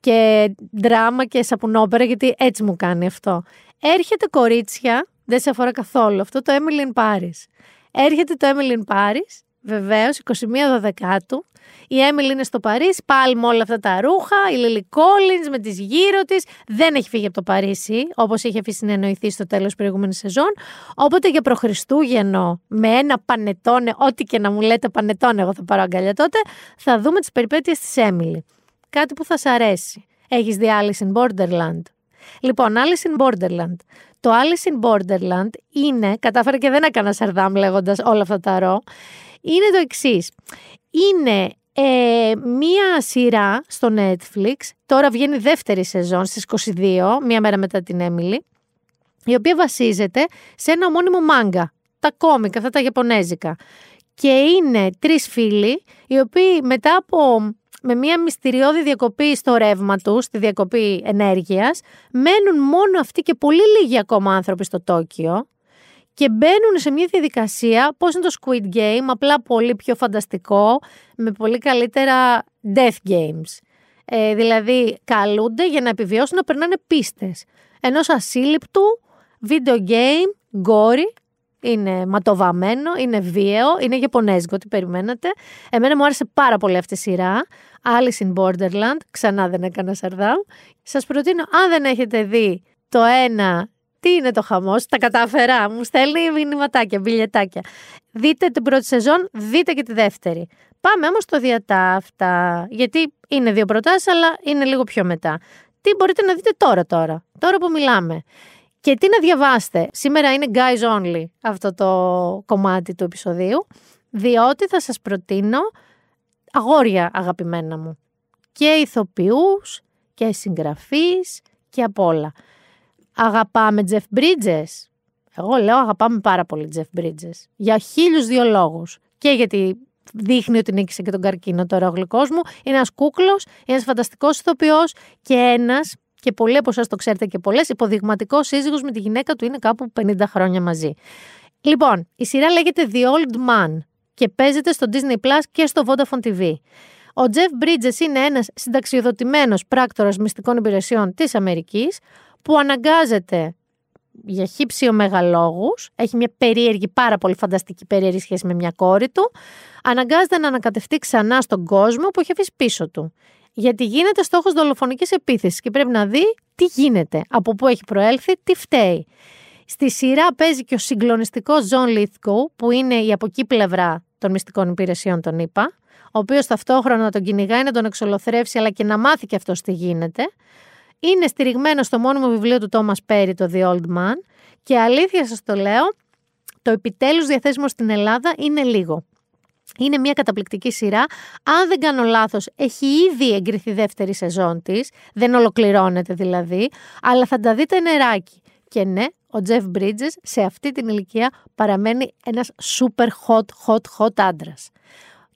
και δράμα και σαπουνόπερα, γιατί έτσι μου κάνει αυτό. Έρχεται κορίτσια, δεν σε αφορά καθόλου αυτό, το Emily in Paris. Έρχεται το Emily in Paris, βεβαίως, 21 Δεκάτου. Η Emily είναι στο Παρίσι, πάλι με όλα αυτά τα ρούχα. Η Lily Collins με τις γύρω της. Δεν έχει φύγει από το Παρίσι, όπως είχε αφήσει να εννοηθεί στο τέλος προηγούμενης σεζόν. Οπότε για προχριστούγεννο, με ένα πανετόνε, ό,τι και να μου λέτε πανετόνε, εγώ θα πάρω αγκαλιά τότε, θα δούμε τις περιπέτειες της Emily. Κάτι που θα σ' αρέσει. Έχεις δει Alice in Borderland; Λοιπόν, Alice in Borderland. Το Alice in Borderland είναι, κατάφερα και δεν έκανα σαρδάμ λέγοντας όλα αυτά τα ρο, είναι το εξής. Είναι ε, μία σειρά στο Netflix, τώρα βγαίνει η δεύτερη σεζόν στις 22, μία μέρα μετά την Έμιλι, η οποία βασίζεται σε ένα ομώνυμο μάγκα, τα κόμικα, αυτά τα Ιαπωνέζικα. Και είναι τρεις φίλοι, οι οποίοι μετά από με μια μυστηριώδη διακοπή στο ρεύμα τους, στη διακοπή ενέργειας, μένουν μόνο αυτοί και πολύ λίγοι ακόμα άνθρωποι στο Τόκιο και μπαίνουν σε μια διαδικασία, πώς είναι το Squid Game, απλά πολύ πιο φανταστικό, με πολύ καλύτερα death games. Ε, δηλαδή, καλούνται για να επιβιώσουν να περνάνε πίστες. Ενός ασύλληπτου video game, γκόρι, είναι ματοβαμένο, είναι βίαιο, είναι Ιαπωνέζικο, τι περιμένατε. Εμένα μου άρεσε πάρα πολύ αυτή η σειρά. Alice in Borderland, ξανά δεν έκανα σαρδάμ. Σας προτείνω, αν δεν έχετε δει το ένα, τι είναι το χαμός, τα κατάφερα, μου στέλνει μηνυματάκια, μπιλιετάκια. Δείτε την πρώτη σεζόν, δείτε και τη δεύτερη. Πάμε όμως στο διατάφτα, γιατί είναι δύο προτάσεις, αλλά είναι λίγο πιο μετά. Τι μπορείτε να δείτε τώρα τώρα, τώρα που μιλάμε. Και τι να διαβάσετε. Σήμερα είναι guys only αυτό το κομμάτι του επεισοδίου, διότι θα σας προτείνω αγόρια αγαπημένα μου. Και ηθοποιούς και συγγραφείς και απ' όλα. Αγαπάμε Jeff Bridges. Εγώ λέω αγαπάμε πάρα πολύ Jeff Bridges. Για χίλιους δύο λόγους. Και γιατί δείχνει ότι νίκησε και τον καρκίνο τώρα ο γλυκός μου. Είναι ένας κούκλος, είναι ένας φανταστικός ηθοποιός και ένας και πολλοί από εσάς το ξέρετε και πολλές, υποδειγματικός σύζυγος με τη γυναίκα του είναι κάπου 50 χρόνια μαζί. Λοιπόν, η σειρά λέγεται The Old Man και παίζεται στο Disney Plus και στο Vodafone TV. Ο Jeff Bridges είναι ένας συνταξιοδοτημένος πράκτορας μυστικών υπηρεσιών της Αμερικής που αναγκάζεται για χύψη μεγαλόγου, έχει μια περίεργη, πάρα πολύ φανταστική περίεργη σχέση με μια κόρη του, αναγκάζεται να ανακατευτεί ξανά στον κόσμο που έχει αφήσει πίσω του γιατί γίνεται στόχος δολοφονικής επίθεσης και πρέπει να δει τι γίνεται, από πού έχει προέλθει, τι φταίει. Στη σειρά παίζει και ο συγκλονιστικός John Lithgow, που είναι η από εκεί πλευρά των μυστικών υπηρεσιών, τον είπα, ο οποίος ταυτόχρονα τον κυνηγάει να τον εξολοθρεύσει, αλλά και να μάθει και αυτός τι γίνεται. Είναι στηριγμένο στο μόνιμο βιβλίο του Thomas Perry, το The Old Man, και αλήθεια σας το λέω, το επιτέλους διαθέσιμο στην Ελλάδα είναι λίγο. Είναι μια καταπληκτική σειρά. Αν δεν κάνω λάθος, έχει ήδη εγκριθεί δεύτερη σεζόν της. Δεν ολοκληρώνεται δηλαδή. Αλλά θα τα δείτε νεράκι. Και ναι, ο Τζεφ Bridges σε αυτή την ηλικία παραμένει ένας super hot, hot, hot άντρας.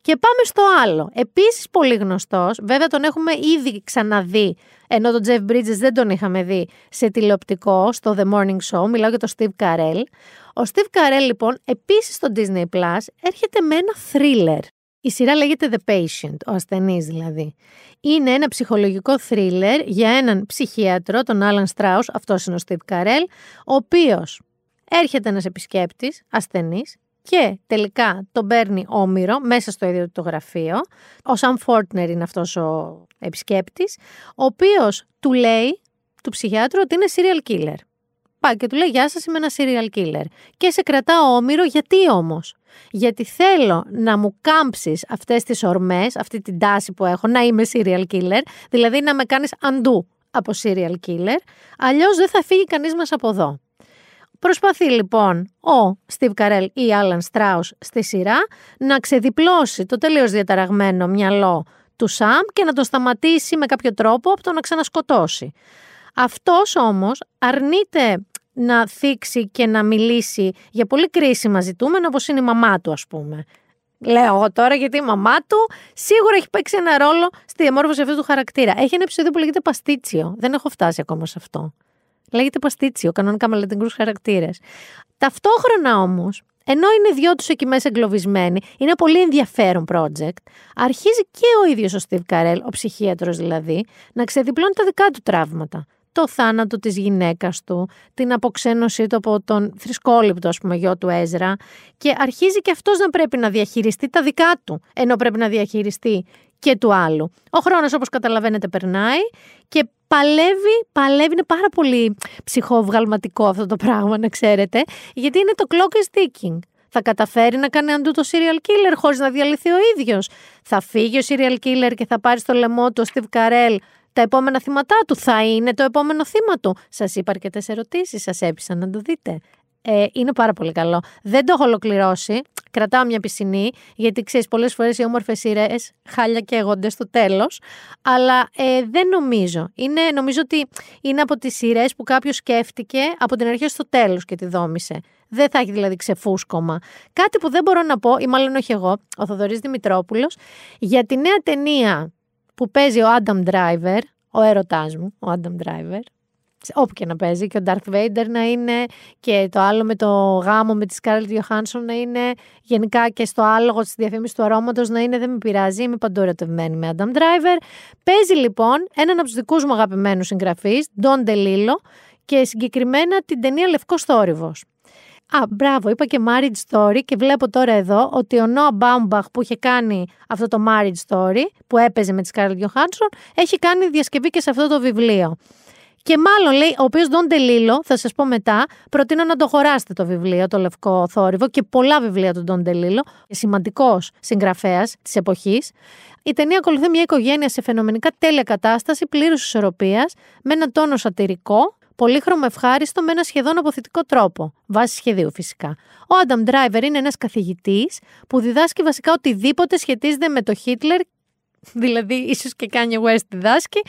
Και πάμε στο άλλο. Επίσης πολύ γνωστός, βέβαια τον έχουμε ήδη ξαναδεί, ενώ τον Jeff Bridges δεν τον είχαμε δει σε τηλεοπτικό, στο The Morning Show. Μιλάω για τον Steve Carell. Ο Steve Carell, λοιπόν, επίσης στο Disney Plus έρχεται με ένα thriller. Η σειρά λέγεται The Patient, ο ασθενής δηλαδή. Είναι ένα ψυχολογικό thriller για έναν ψυχίατρο, τον Alan Strauss, αυτός είναι ο Steve Carell, ο οποίος έρχεται ένας επισκέπτης, ασθενής, και τελικά τον παίρνει όμοιρο μέσα στο ίδιο το γραφείο. Ο Σαμ Φόρτνερ είναι αυτός ο επισκέπτης, ο οποίος του λέει, του ψυχιάτρου, ότι είναι serial killer. Πάει και του λέει, γεια σας, είμαι ένα serial killer. Και σε κρατάω όμοιρο, γιατί όμως; Γιατί θέλω να μου κάμψεις αυτές τις ορμές, αυτή την τάση που έχω, να είμαι serial killer, δηλαδή να με κάνεις αντού από serial killer, αλλιώς δεν θα φύγει κανείς μας από εδώ. Προσπαθεί λοιπόν ο Steve Carell ή Alan Strauss στη σειρά να ξεδιπλώσει το τελείως διαταραγμένο μυαλό του Σαμ και να το σταματήσει με κάποιο τρόπο από το να ξανασκοτώσει. Αυτός όμως αρνείται να θίξει και να μιλήσει για πολύ κρίσιμα ζητούμενα όπως είναι η μαμά του ας πούμε. Λέω εγώ τώρα γιατί η μαμά του σίγουρα έχει παίξει ένα ρόλο στη διαμόρφωση αυτού του χαρακτήρα. Έχει ένα επεισόδιο που λέγεται Παστίτσιο. Δεν έχω φτάσει ακόμα σε αυτό. Λέγεται παστίτσιο, κανονικά με λατινικού χαρακτήρες. Ταυτόχρονα όμως, ενώ είναι δυο τους εκεί μέσα εγκλωβισμένοι, είναι πολύ ενδιαφέρον project, αρχίζει και ο ίδιος ο Στίβ Καρέλ, ο ψυχίατρος δηλαδή, να ξεδιπλώνει τα δικά του τραύματα. Το θάνατο της γυναίκας του, την αποξένωσή του από τον θρησκόληπτο ας πούμε γιο του Έζρα και αρχίζει και αυτός να πρέπει να διαχειριστεί τα δικά του, ενώ πρέπει να διαχειριστεί και του άλλου. Ο χρόνος όπως καταλαβαίνετε περνάει και παλεύει, παλεύει, είναι πάρα πολύ ψυχοβγαλματικό αυτό το πράγμα να ξέρετε, γιατί είναι το clock is ticking. Θα καταφέρει να κάνει αντού το serial killer χωρίς να διαλυθεί ο ίδιος. Θα φύγει ο serial killer και θα πάρει στο λαιμό του ο Steve Carell τα επόμενα θύματά του. Θα είναι το επόμενο θύμα του. Σας είπα αρκετές ερωτήσεις, σας έπεισα να το δείτε. Ε, είναι πάρα πολύ καλό. Δεν το έχω ολοκληρώσει. Κρατάω μια πισινή, γιατί ξέρεις, πολλές φορές οι όμορφες σειρές χάλια και έγονται στο τέλος. Αλλά ε, δεν νομίζω. Είναι, νομίζω ότι είναι από τις σειρές που κάποιος σκέφτηκε από την αρχή στο τέλος και τη δόμησε. Δεν θα έχει δηλαδή ξεφούσκωμα. Κάτι που δεν μπορώ να πω, ή μάλλον όχι εγώ, ο Θοδωρής Δημητρόπουλος, για τη νέα ταινία που παίζει ο Άνταμ Driver, ο έρωτάς μου, ο Άνταμ Driver, όπου και να παίζει και ο Darth Vader να είναι και το άλλο με το γάμο με τη Scarlett Johansson να είναι γενικά και στο άλογο της διαφήμισης του αρώματος να είναι δεν με πειράζει, είμαι παντού ερωτευμένη με Adam Driver. Παίζει λοιπόν έναν από τους δικούς μου αγαπημένους συγγραφείς, Don DeLillo και συγκεκριμένα την ταινία Λευκός Θόρυβος. Α, μπράβο, είπα και marriage story και βλέπω τώρα εδώ ότι ο Νόα Μπάουμπαχ που είχε κάνει αυτό το marriage story που έπαιζε με τη Scarlett Johansson έχει κάνει διασκευή και σε αυτό το βιβλίο. Και μάλλον λέει, ο οποίος Ντόν Τελίλο, θα σας πω μετά, προτείνω να το χωράσετε το βιβλίο, το Λευκό Θόρυβο και πολλά βιβλία του Ντόν Τελίλο, σημαντικός συγγραφέας της εποχής. Η ταινία ακολουθεί μια οικογένεια σε φαινομενικά τέλεια κατάσταση, πλήρους ισορροπίας, με ένα τόνο σατυρικό, πολύχρωμο ευχάριστο, με ένα σχεδόν απωθητικό τρόπο. Βάσει σχεδίου φυσικά. Ο Άνταμ Ντράιβερ είναι ένας καθηγητής που διδάσκει βασικά οτιδήποτε σχετίζεται με το Χίτλερ δηλαδή ίσως και Κάνιε West διδάσκει.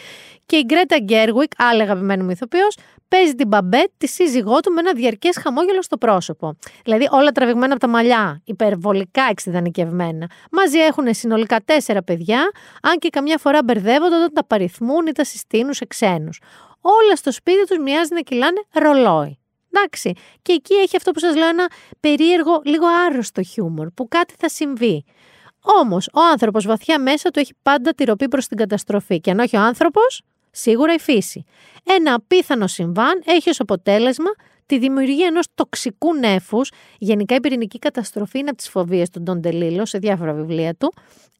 Και η Γκρέτα Γκέργουικ, άλλη αγαπημένη μου ηθοποιός, παίζει την Μπαμπέτ, τη σύζυγό του, με ένα διαρκές χαμόγελο στο πρόσωπο. Δηλαδή όλα τραβηγμένα από τα μαλλιά, υπερβολικά εξειδανικευμένα. Μαζί έχουν συνολικά τέσσερα παιδιά, αν και καμιά φορά μπερδεύονται όταν τα παριθμούν ή τα συστήνουν σε ξένους. Όλα στο σπίτι τους μοιάζει να κυλάνε ρολόι. Εντάξει. Και εκεί έχει αυτό που σας λέω ένα περίεργο, λίγο άρρωστο χιούμορ, που κάτι θα συμβεί. Όμως, ο άνθρωπος βαθιά μέσα του έχει πάντα τη ροπή προς την καταστροφή. Και αν όχι ο άνθρωπος, σίγουρα η φύση. Ένα απίθανο συμβάν έχει ως αποτέλεσμα τη δημιουργία ενός τοξικού νέφου. Γενικά, η πυρηνική καταστροφή είναι από τις φοβίες του Ντον Τελίλο σε διάφορα βιβλία του.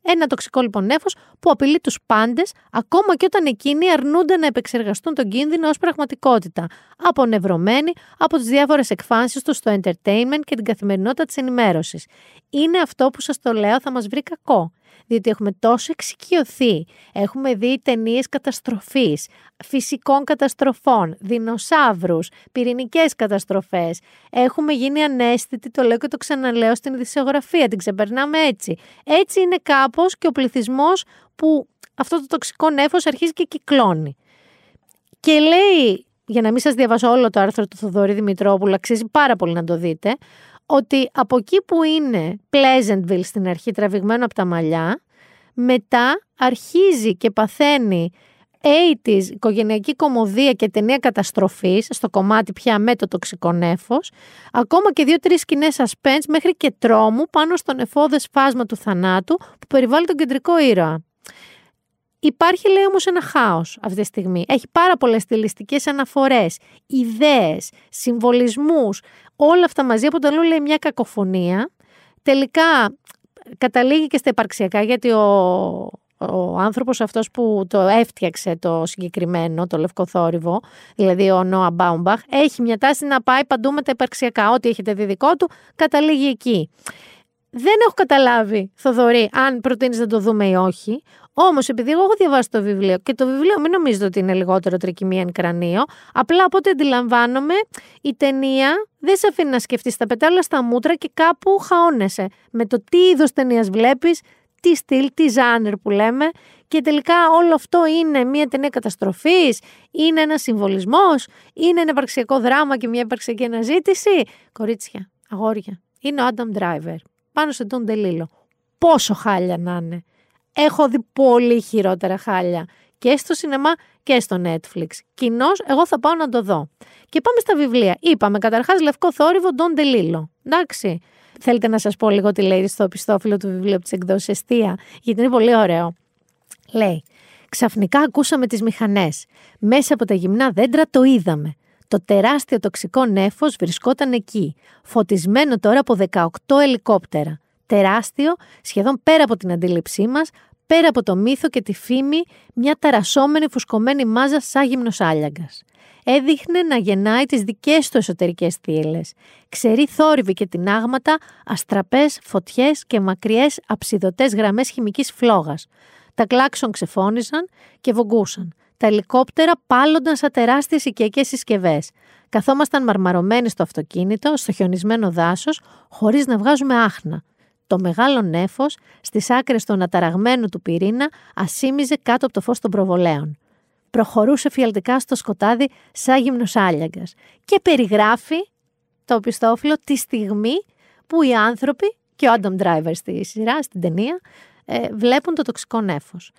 Ένα τοξικό λοιπόν νέφος που απειλεί τους πάντες ακόμα και όταν εκείνοι αρνούνται να επεξεργαστούν τον κίνδυνο ως πραγματικότητα, απονευρωμένοι από τις διάφορες εκφάνσεις τους στο entertainment και την καθημερινότητα της ενημέρωσης. Είναι αυτό που σας το λέω θα μας βρει κακό διότι έχουμε τόσο εξοικειωθεί. Έχουμε δει ταινίες καταστροφής, φυσικών καταστροφών, δεινοσαύρους, πυρηνικές καταστροφές. Έχουμε γίνει ανέστητοι, το λέω και το ξαναλέω στην ειδησιογραφία, την ξεπερνάμε έτσι. Έτσι είναι κάπως και ο πληθυσμός που αυτό το τοξικό νέφος αρχίζει και κυκλώνει. Και λέει, για να μην σας διαβάσω όλο το άρθρο του Θοδωρή Δημητρόπουλου, αξίζει πάρα πολύ να το δείτε, ότι από εκεί που είναι Pleasantville στην αρχή τραβηγμένο από τα μαλλιά, μετά αρχίζει και παθαίνει 80's, οικογενειακή κομμωδία και ταινία καταστροφής στο κομμάτι πια με το τοξικό νέφος, ακόμα και δύο-τρεις σκηνές suspense μέχρι και τρόμου πάνω στον εφόδες φάσμα του θανάτου που περιβάλλει τον κεντρικό ήρωα. Υπάρχει λέει όμως ένα χάος αυτή τη στιγμή. Έχει πάρα πολλές στιλιστικές αναφορές, ιδέες, συμβολισμούς, όλα αυτά μαζί αποτελούν λέει μια κακοφωνία. Τελικά καταλήγει και στα υπαρξιακά γιατί ο, ο άνθρωπος αυτός που το έφτιαξε το συγκεκριμένο, το λευκό θόρυβο, δηλαδή ο Νόα Μπάουμπαχ, έχει μια τάση να πάει παντού με τα υπαρξιακά. Ό,τι έχετε δει δικό του, καταλήγει εκεί. Δεν έχω καταλάβει, Θοδωρή, αν προτείνεις να το δούμε ή όχι. Όμως, επειδή εγώ έχω διαβάσει το βιβλίο και το βιβλίο μην νομίζετε ότι είναι λιγότερο τρικυμία εν κρανίο, απλά από ό,τι αντιλαμβάνομαι, η ταινία δεν σε αφήνει να σκεφτείς τα πετάλα στα μούτρα και κάπου χαώνεσαι με το τι είδος ταινίας βλέπεις, τι στυλ, τι ζάνερ που λέμε. Και τελικά όλο αυτό είναι μια ταινία καταστροφής, είναι ένας συμβολισμός, είναι ένα υπαρξιακό δράμα και μια υπαρξιακή αναζήτηση. Κορίτσια, αγόρια, είναι ο Άνταμ Driver πάνω σε τον Τελίλο. Πόσο χάλια να είναι. Έχω δει πολύ χειρότερα χάλια και στο σινεμά και στο Netflix. Κοινώς, εγώ θα πάω να το δω. Και πάμε στα βιβλία. Είπαμε καταρχάς Λευκό Θόρυβο, Ντόν Τελίλο. Εντάξει. Θέλετε να σας πω λίγο τι λέει στο πιστόφυλλο του βιβλίου από τις εκδόσεις Εστία, γιατί είναι πολύ ωραίο. Λέει. Ξαφνικά ακούσαμε τις μηχανές. Μέσα από τα γυμνά δέντρα το είδαμε. Το τεράστιο τοξικό νέφος βρισκόταν εκεί, φωτισμένο τώρα από 18 ελικόπτερα. Τεράστιο, σχεδόν πέρα από την αντίληψή μας, πέρα από το μύθο και τη φήμη, μια ταρασόμενη φουσκωμένη μάζα σαν γυμνος άλιαγκας. Έδειχνε να γεννάει τις δικές του εσωτερικές θύελες. Ξερή θόρυβη και τεινάγματα, αστραπές, φωτιές και μακριές αψιδωτές γραμμές χημικής φλόγας. Τα κλάξον ξεφώνησαν και βογκούσαν. Τα ελικόπτερα πάλλονταν σαν τεράστιες οικιακές συσκευές. Καθόμασταν μαρμαρωμένοι στο αυτοκίνητο, στο χιονισμένο δάσος, χωρίς να βγάζουμε άχνα. Το μεγάλο νέφος, στις άκρες του αναταραγμένου του πυρήνα, ασήμιζε κάτω από το φως των προβολέων. Προχωρούσε φιαλτικά στο σκοτάδι, σαν γυμνο Και περιγράφει το οπιστόφυλλο τη στιγμή που οι άνθρωποι, και ο Άνταμ Driver στη σειρά, στην ταινία, ε, βλέπουν το τοξικό νέφος.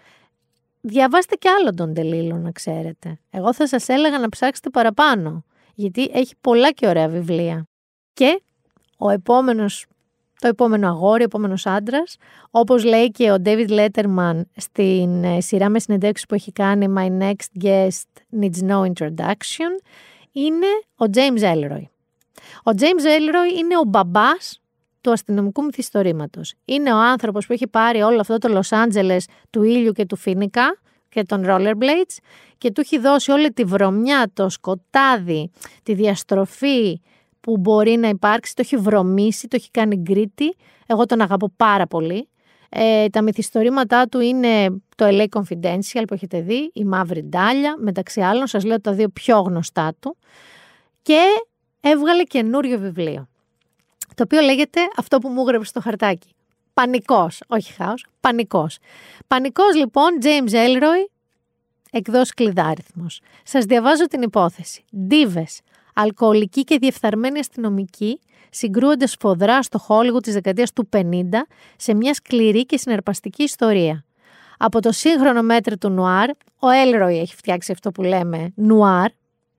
Διαβάστε κι άλλο τον Τελίλο να ξέρετε. Εγώ θα σας έλεγα να ψάξετε παραπάνω, γιατί έχει πολλά και ωραία βιβλία. Και ο επόμενος, το επόμενο αγόρι, ο επόμενος άντρας, όπως λέει και ο David Letterman στην ε, σειρά με συνεντεύξεις που έχει κάνει My Next Guest Needs No Introduction, είναι ο James Ellroy. Ο James Ellroy είναι ο μπαμπάς του αστυνομικού μυθιστορήματος. Είναι ο άνθρωπος που έχει πάρει όλο αυτό το Los Angeles του ήλιου και του φίνικα και των rollerblades και του έχει δώσει όλη τη βρωμιά, το σκοτάδι, τη διαστροφή που μπορεί να υπάρξει, το έχει βρωμίσει, το έχει κάνει γκρίτη. Εγώ τον αγαπώ πάρα πολύ. Ε, τα μυθιστορήματά του είναι το LA Confidential που έχετε δει, η Μαύρη Ντάλια, μεταξύ άλλων, σας λέω τα δύο πιο γνωστά του. Και έβγαλε καινούριο βιβλίο, το οποίο λέγεται αυτό που μου έγραψε στο χαρτάκι. Πανικός, όχι χάος, πανικός. Πανικός λοιπόν, James Elroy, εκδός κλειδάριθμος. Σας διαβάζω την υπόθεση. Ντίβες, αλκοολικοί και διεφθαρμένοι αστυνομικοί συγκρούονται σφοδρά στο Χόλιγου της δεκαετίας του 50 σε μια σκληρή και συναρπαστική ιστορία. Από το σύγχρονο μέτρο του Νουάρ, ο Έλροϊ έχει φτιάξει αυτό που λέμε Νουάρ,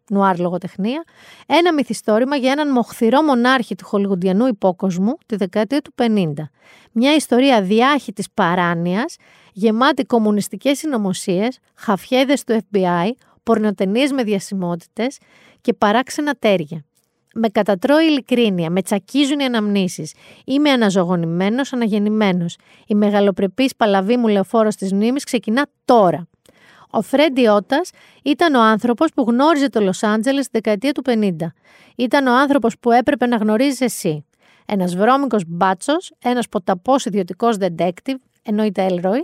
Νουάρ λογοτεχνία, ένα μυθιστόρημα για έναν μοχθηρό μονάρχη του χολιγουντιανού υπόκοσμου τη δεκαετία του 50. Μια ιστορία διάχυτης παράνοιας, γεμάτη κομμουνιστικές συνωμοσίες, χαφιέδες του FBI, πορνοτενίες με διασημότητες και παράξενα τέρια. Με κατατρώει ειλικρίνεια, με τσακίζουν οι αναμνήσεις. Είμαι αναζωογονημένος, αναγεννημένος. Η μεγαλοπρεπής παλαβή μου λεωφόρος της μνήμης ξεκινά τώρα. Ο Φρέντι Ότας ήταν ο άνθρωπος που γνώριζε το Λος Άντζελες στη δεκαετία του 50. Ήταν ο άνθρωπος που έπρεπε να γνωρίζεις εσύ. Ένας βρώμικος μπάτσος, ένας ποταπός ιδιωτικός detective, εννοείται Elroy,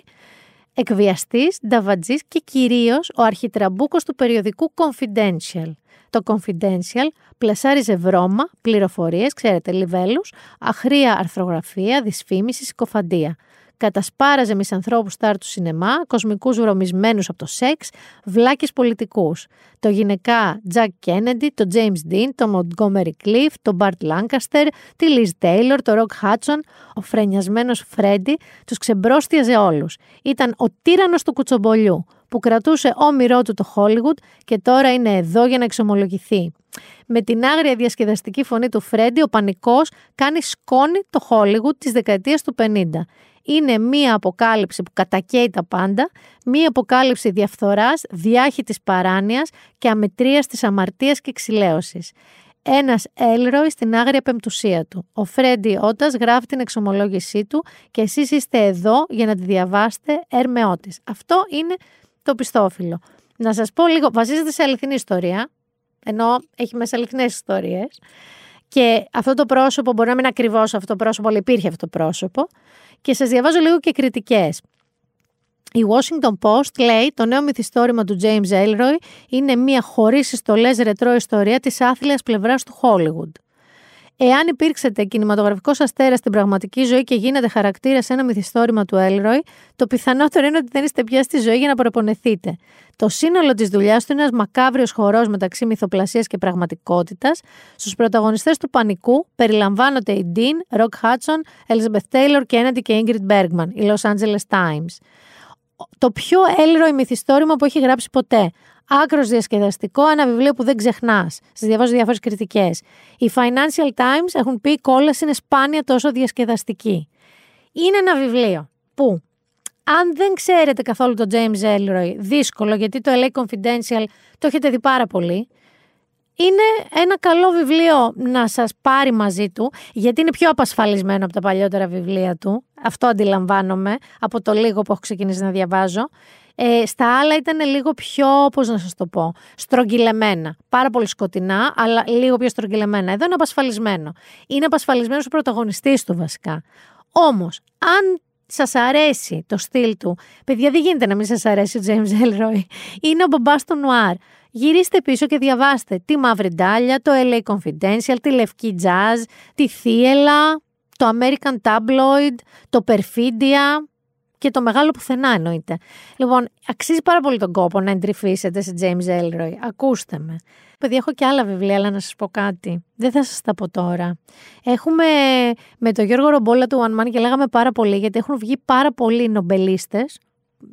εκβιαστής, νταβατζής και κυρίως ο αρχιτραμπούκος του περιοδικού Confidential. Το Confidential πλασάριζε βρώμα, πληροφορίες, ξέρετε, λιβέλους, αχρία αρθρογραφία, δυσφήμιση, συκοφαντία. Κατασπάραζε μισανθρώπους στάρ του σινεμά, κοσμικούς βρωμισμένους από το σεξ, βλάκες πολιτικούς. Το γυναικά Jack Kennedy, το James Dean, το Montgomery Cliff, το Bart Lancaster, τη Liz Taylor, το Rock Hudson, ο φρενιασμένος Φρέντι, τους ξεμπρόστιαζε όλους. Ήταν ο τύρανος του κουτσομπολιού, που κρατούσε όμοιρό του το Hollywood και τώρα είναι εδώ για να εξομολογηθεί. Με την άγρια διασκεδαστική φωνή του Φρέντι, ο πανικός κάνει σκόνη το Hollywood της δεκαετίας του 50. Είναι μία αποκάλυψη που κατακαίει τα πάντα, μία αποκάλυψη διαφθοράς, διάχυτης παράνοιας και αμετρίας της αμαρτίας και εξηλαίωσης. Ένας Έλροϊ στην άγρια πεμπτουσία του. Ο Φρέντι Ότας γράφει την εξομολόγησή του και εσείς είστε εδώ για να τη διαβάσετε έρμεώτης. Αυτό είναι το πιστόφυλλο. Να σας πω λίγο, βασίζεται σε αληθινή ιστορία, ενώ έχει μέσα αληθινές ιστορίες. Και αυτό το πρόσωπο μπορεί να μην είναι ακριβώς αυτό το πρόσωπο, αλλά υπήρχε αυτό το πρόσωπο. Και σας διαβάζω λίγο και κριτικές. Η Washington Post λέει το νέο μυθιστόρημα του James Elroy είναι μια χωρίς συστολέ ρετρό ιστορία της άθλιας πλευράς του Hollywood. Εάν υπήρξετε κινηματογραφικός αστέρας στην πραγματική ζωή και γίνετε χαρακτήρα σε ένα μυθιστόρημα του Έλροϊ, το πιθανότερο είναι ότι δεν είστε πια στη ζωή για να προπονεθείτε. Το σύνολο της δουλειάς του είναι ένας μακάβριος χορός μεταξύ μυθοπλασίας και πραγματικότητας. Στους πρωταγωνιστές του Πανικού περιλαμβάνονται η Dean, Rock Hudson, Elizabeth Taylor, Kennedy και Ingrid Bergman, η Los Angeles Times. Το πιο Έλροϊ μυθιστόρημα που έχει γράψει ποτέ. Άκρος διασκεδαστικό, ένα βιβλίο που δεν ξεχνάς. Σας διαβάζω διάφορες κριτικές. Οι Financial Times έχουν πει: Η κόλαση είναι σπάνια τόσο διασκεδαστική. Είναι ένα βιβλίο που, αν δεν ξέρετε καθόλου τον James Elroy, δύσκολο γιατί το LA Confidential το έχετε δει πάρα πολύ. Είναι ένα καλό βιβλίο να σας πάρει μαζί του, γιατί είναι πιο απασφαλισμένο από τα παλιότερα βιβλία του. Αυτό αντιλαμβάνομαι από το λίγο που έχω ξεκινήσει να διαβάζω. Ε, στα άλλα ήταν λίγο πιο, πώς να σας το πω, στρογγυλεμένα. Πάρα πολύ σκοτεινά, αλλά λίγο πιο στρογγυλεμένα. Εδώ είναι απασφαλισμένο. Είναι απασφαλισμένος ο πρωταγωνιστής του βασικά. Όμως, αν σας αρέσει το στυλ του, παιδιά, δεν γίνεται να μην σας αρέσει ο James Elroy. Είναι ο μπαμπάς του Νουάρ. Γυρίστε πίσω και διαβάστε τη Μαύρη Ντάλια, το LA Confidential, τη Λευκή Jazz, τη Θίελα, το American Tabloid, το Perfidia, και το μεγάλο πουθενά εννοείται. Λοιπόν, αξίζει πάρα πολύ τον κόπο να εντρυφήσετε σε James Elroy. Ακούστε με. Παιδιά, έχω και άλλα βιβλία, αλλά να σας πω κάτι. Δεν θα σας τα πω τώρα. Έχουμε με τον Γιώργο Ρομπόλα του One Man και λέγαμε πάρα πολύ, γιατί έχουν βγει πάρα πολλοί νομπελίστες,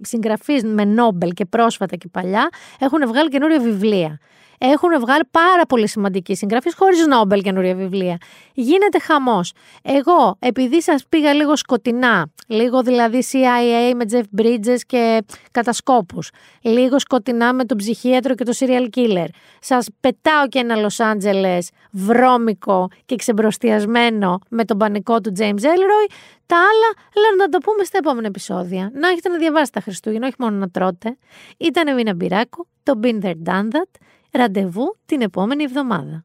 συγγραφείς με Νόμπελ και πρόσφατα και παλιά, έχουν βγάλει καινούργια βιβλία. Έχουν βγάλει πάρα πολύ σημαντικοί συγγραφείς χωρίς Νόμπελ καινούρια βιβλία. Γίνεται χαμός. Εγώ, επειδή σας πήγα λίγο σκοτεινά, λίγο δηλαδή CIA με Jeff Bridges και κατασκόπους, λίγο σκοτεινά με τον ψυχίατρο και το serial killer, σας πετάω και ένα Los Angeles βρώμικο και ξεμπροστιασμένο με τον πανικό του James Ellroy, τα άλλα λέω να τα πούμε στα επόμενα επεισόδια. Να έχετε να διαβάσετε τα Χριστούγεννα, όχι μόνο να τρώτε. Ήταν Μίνα Μπυράκου, το Been There Done That. Ραντεβού την επόμενη εβδομάδα.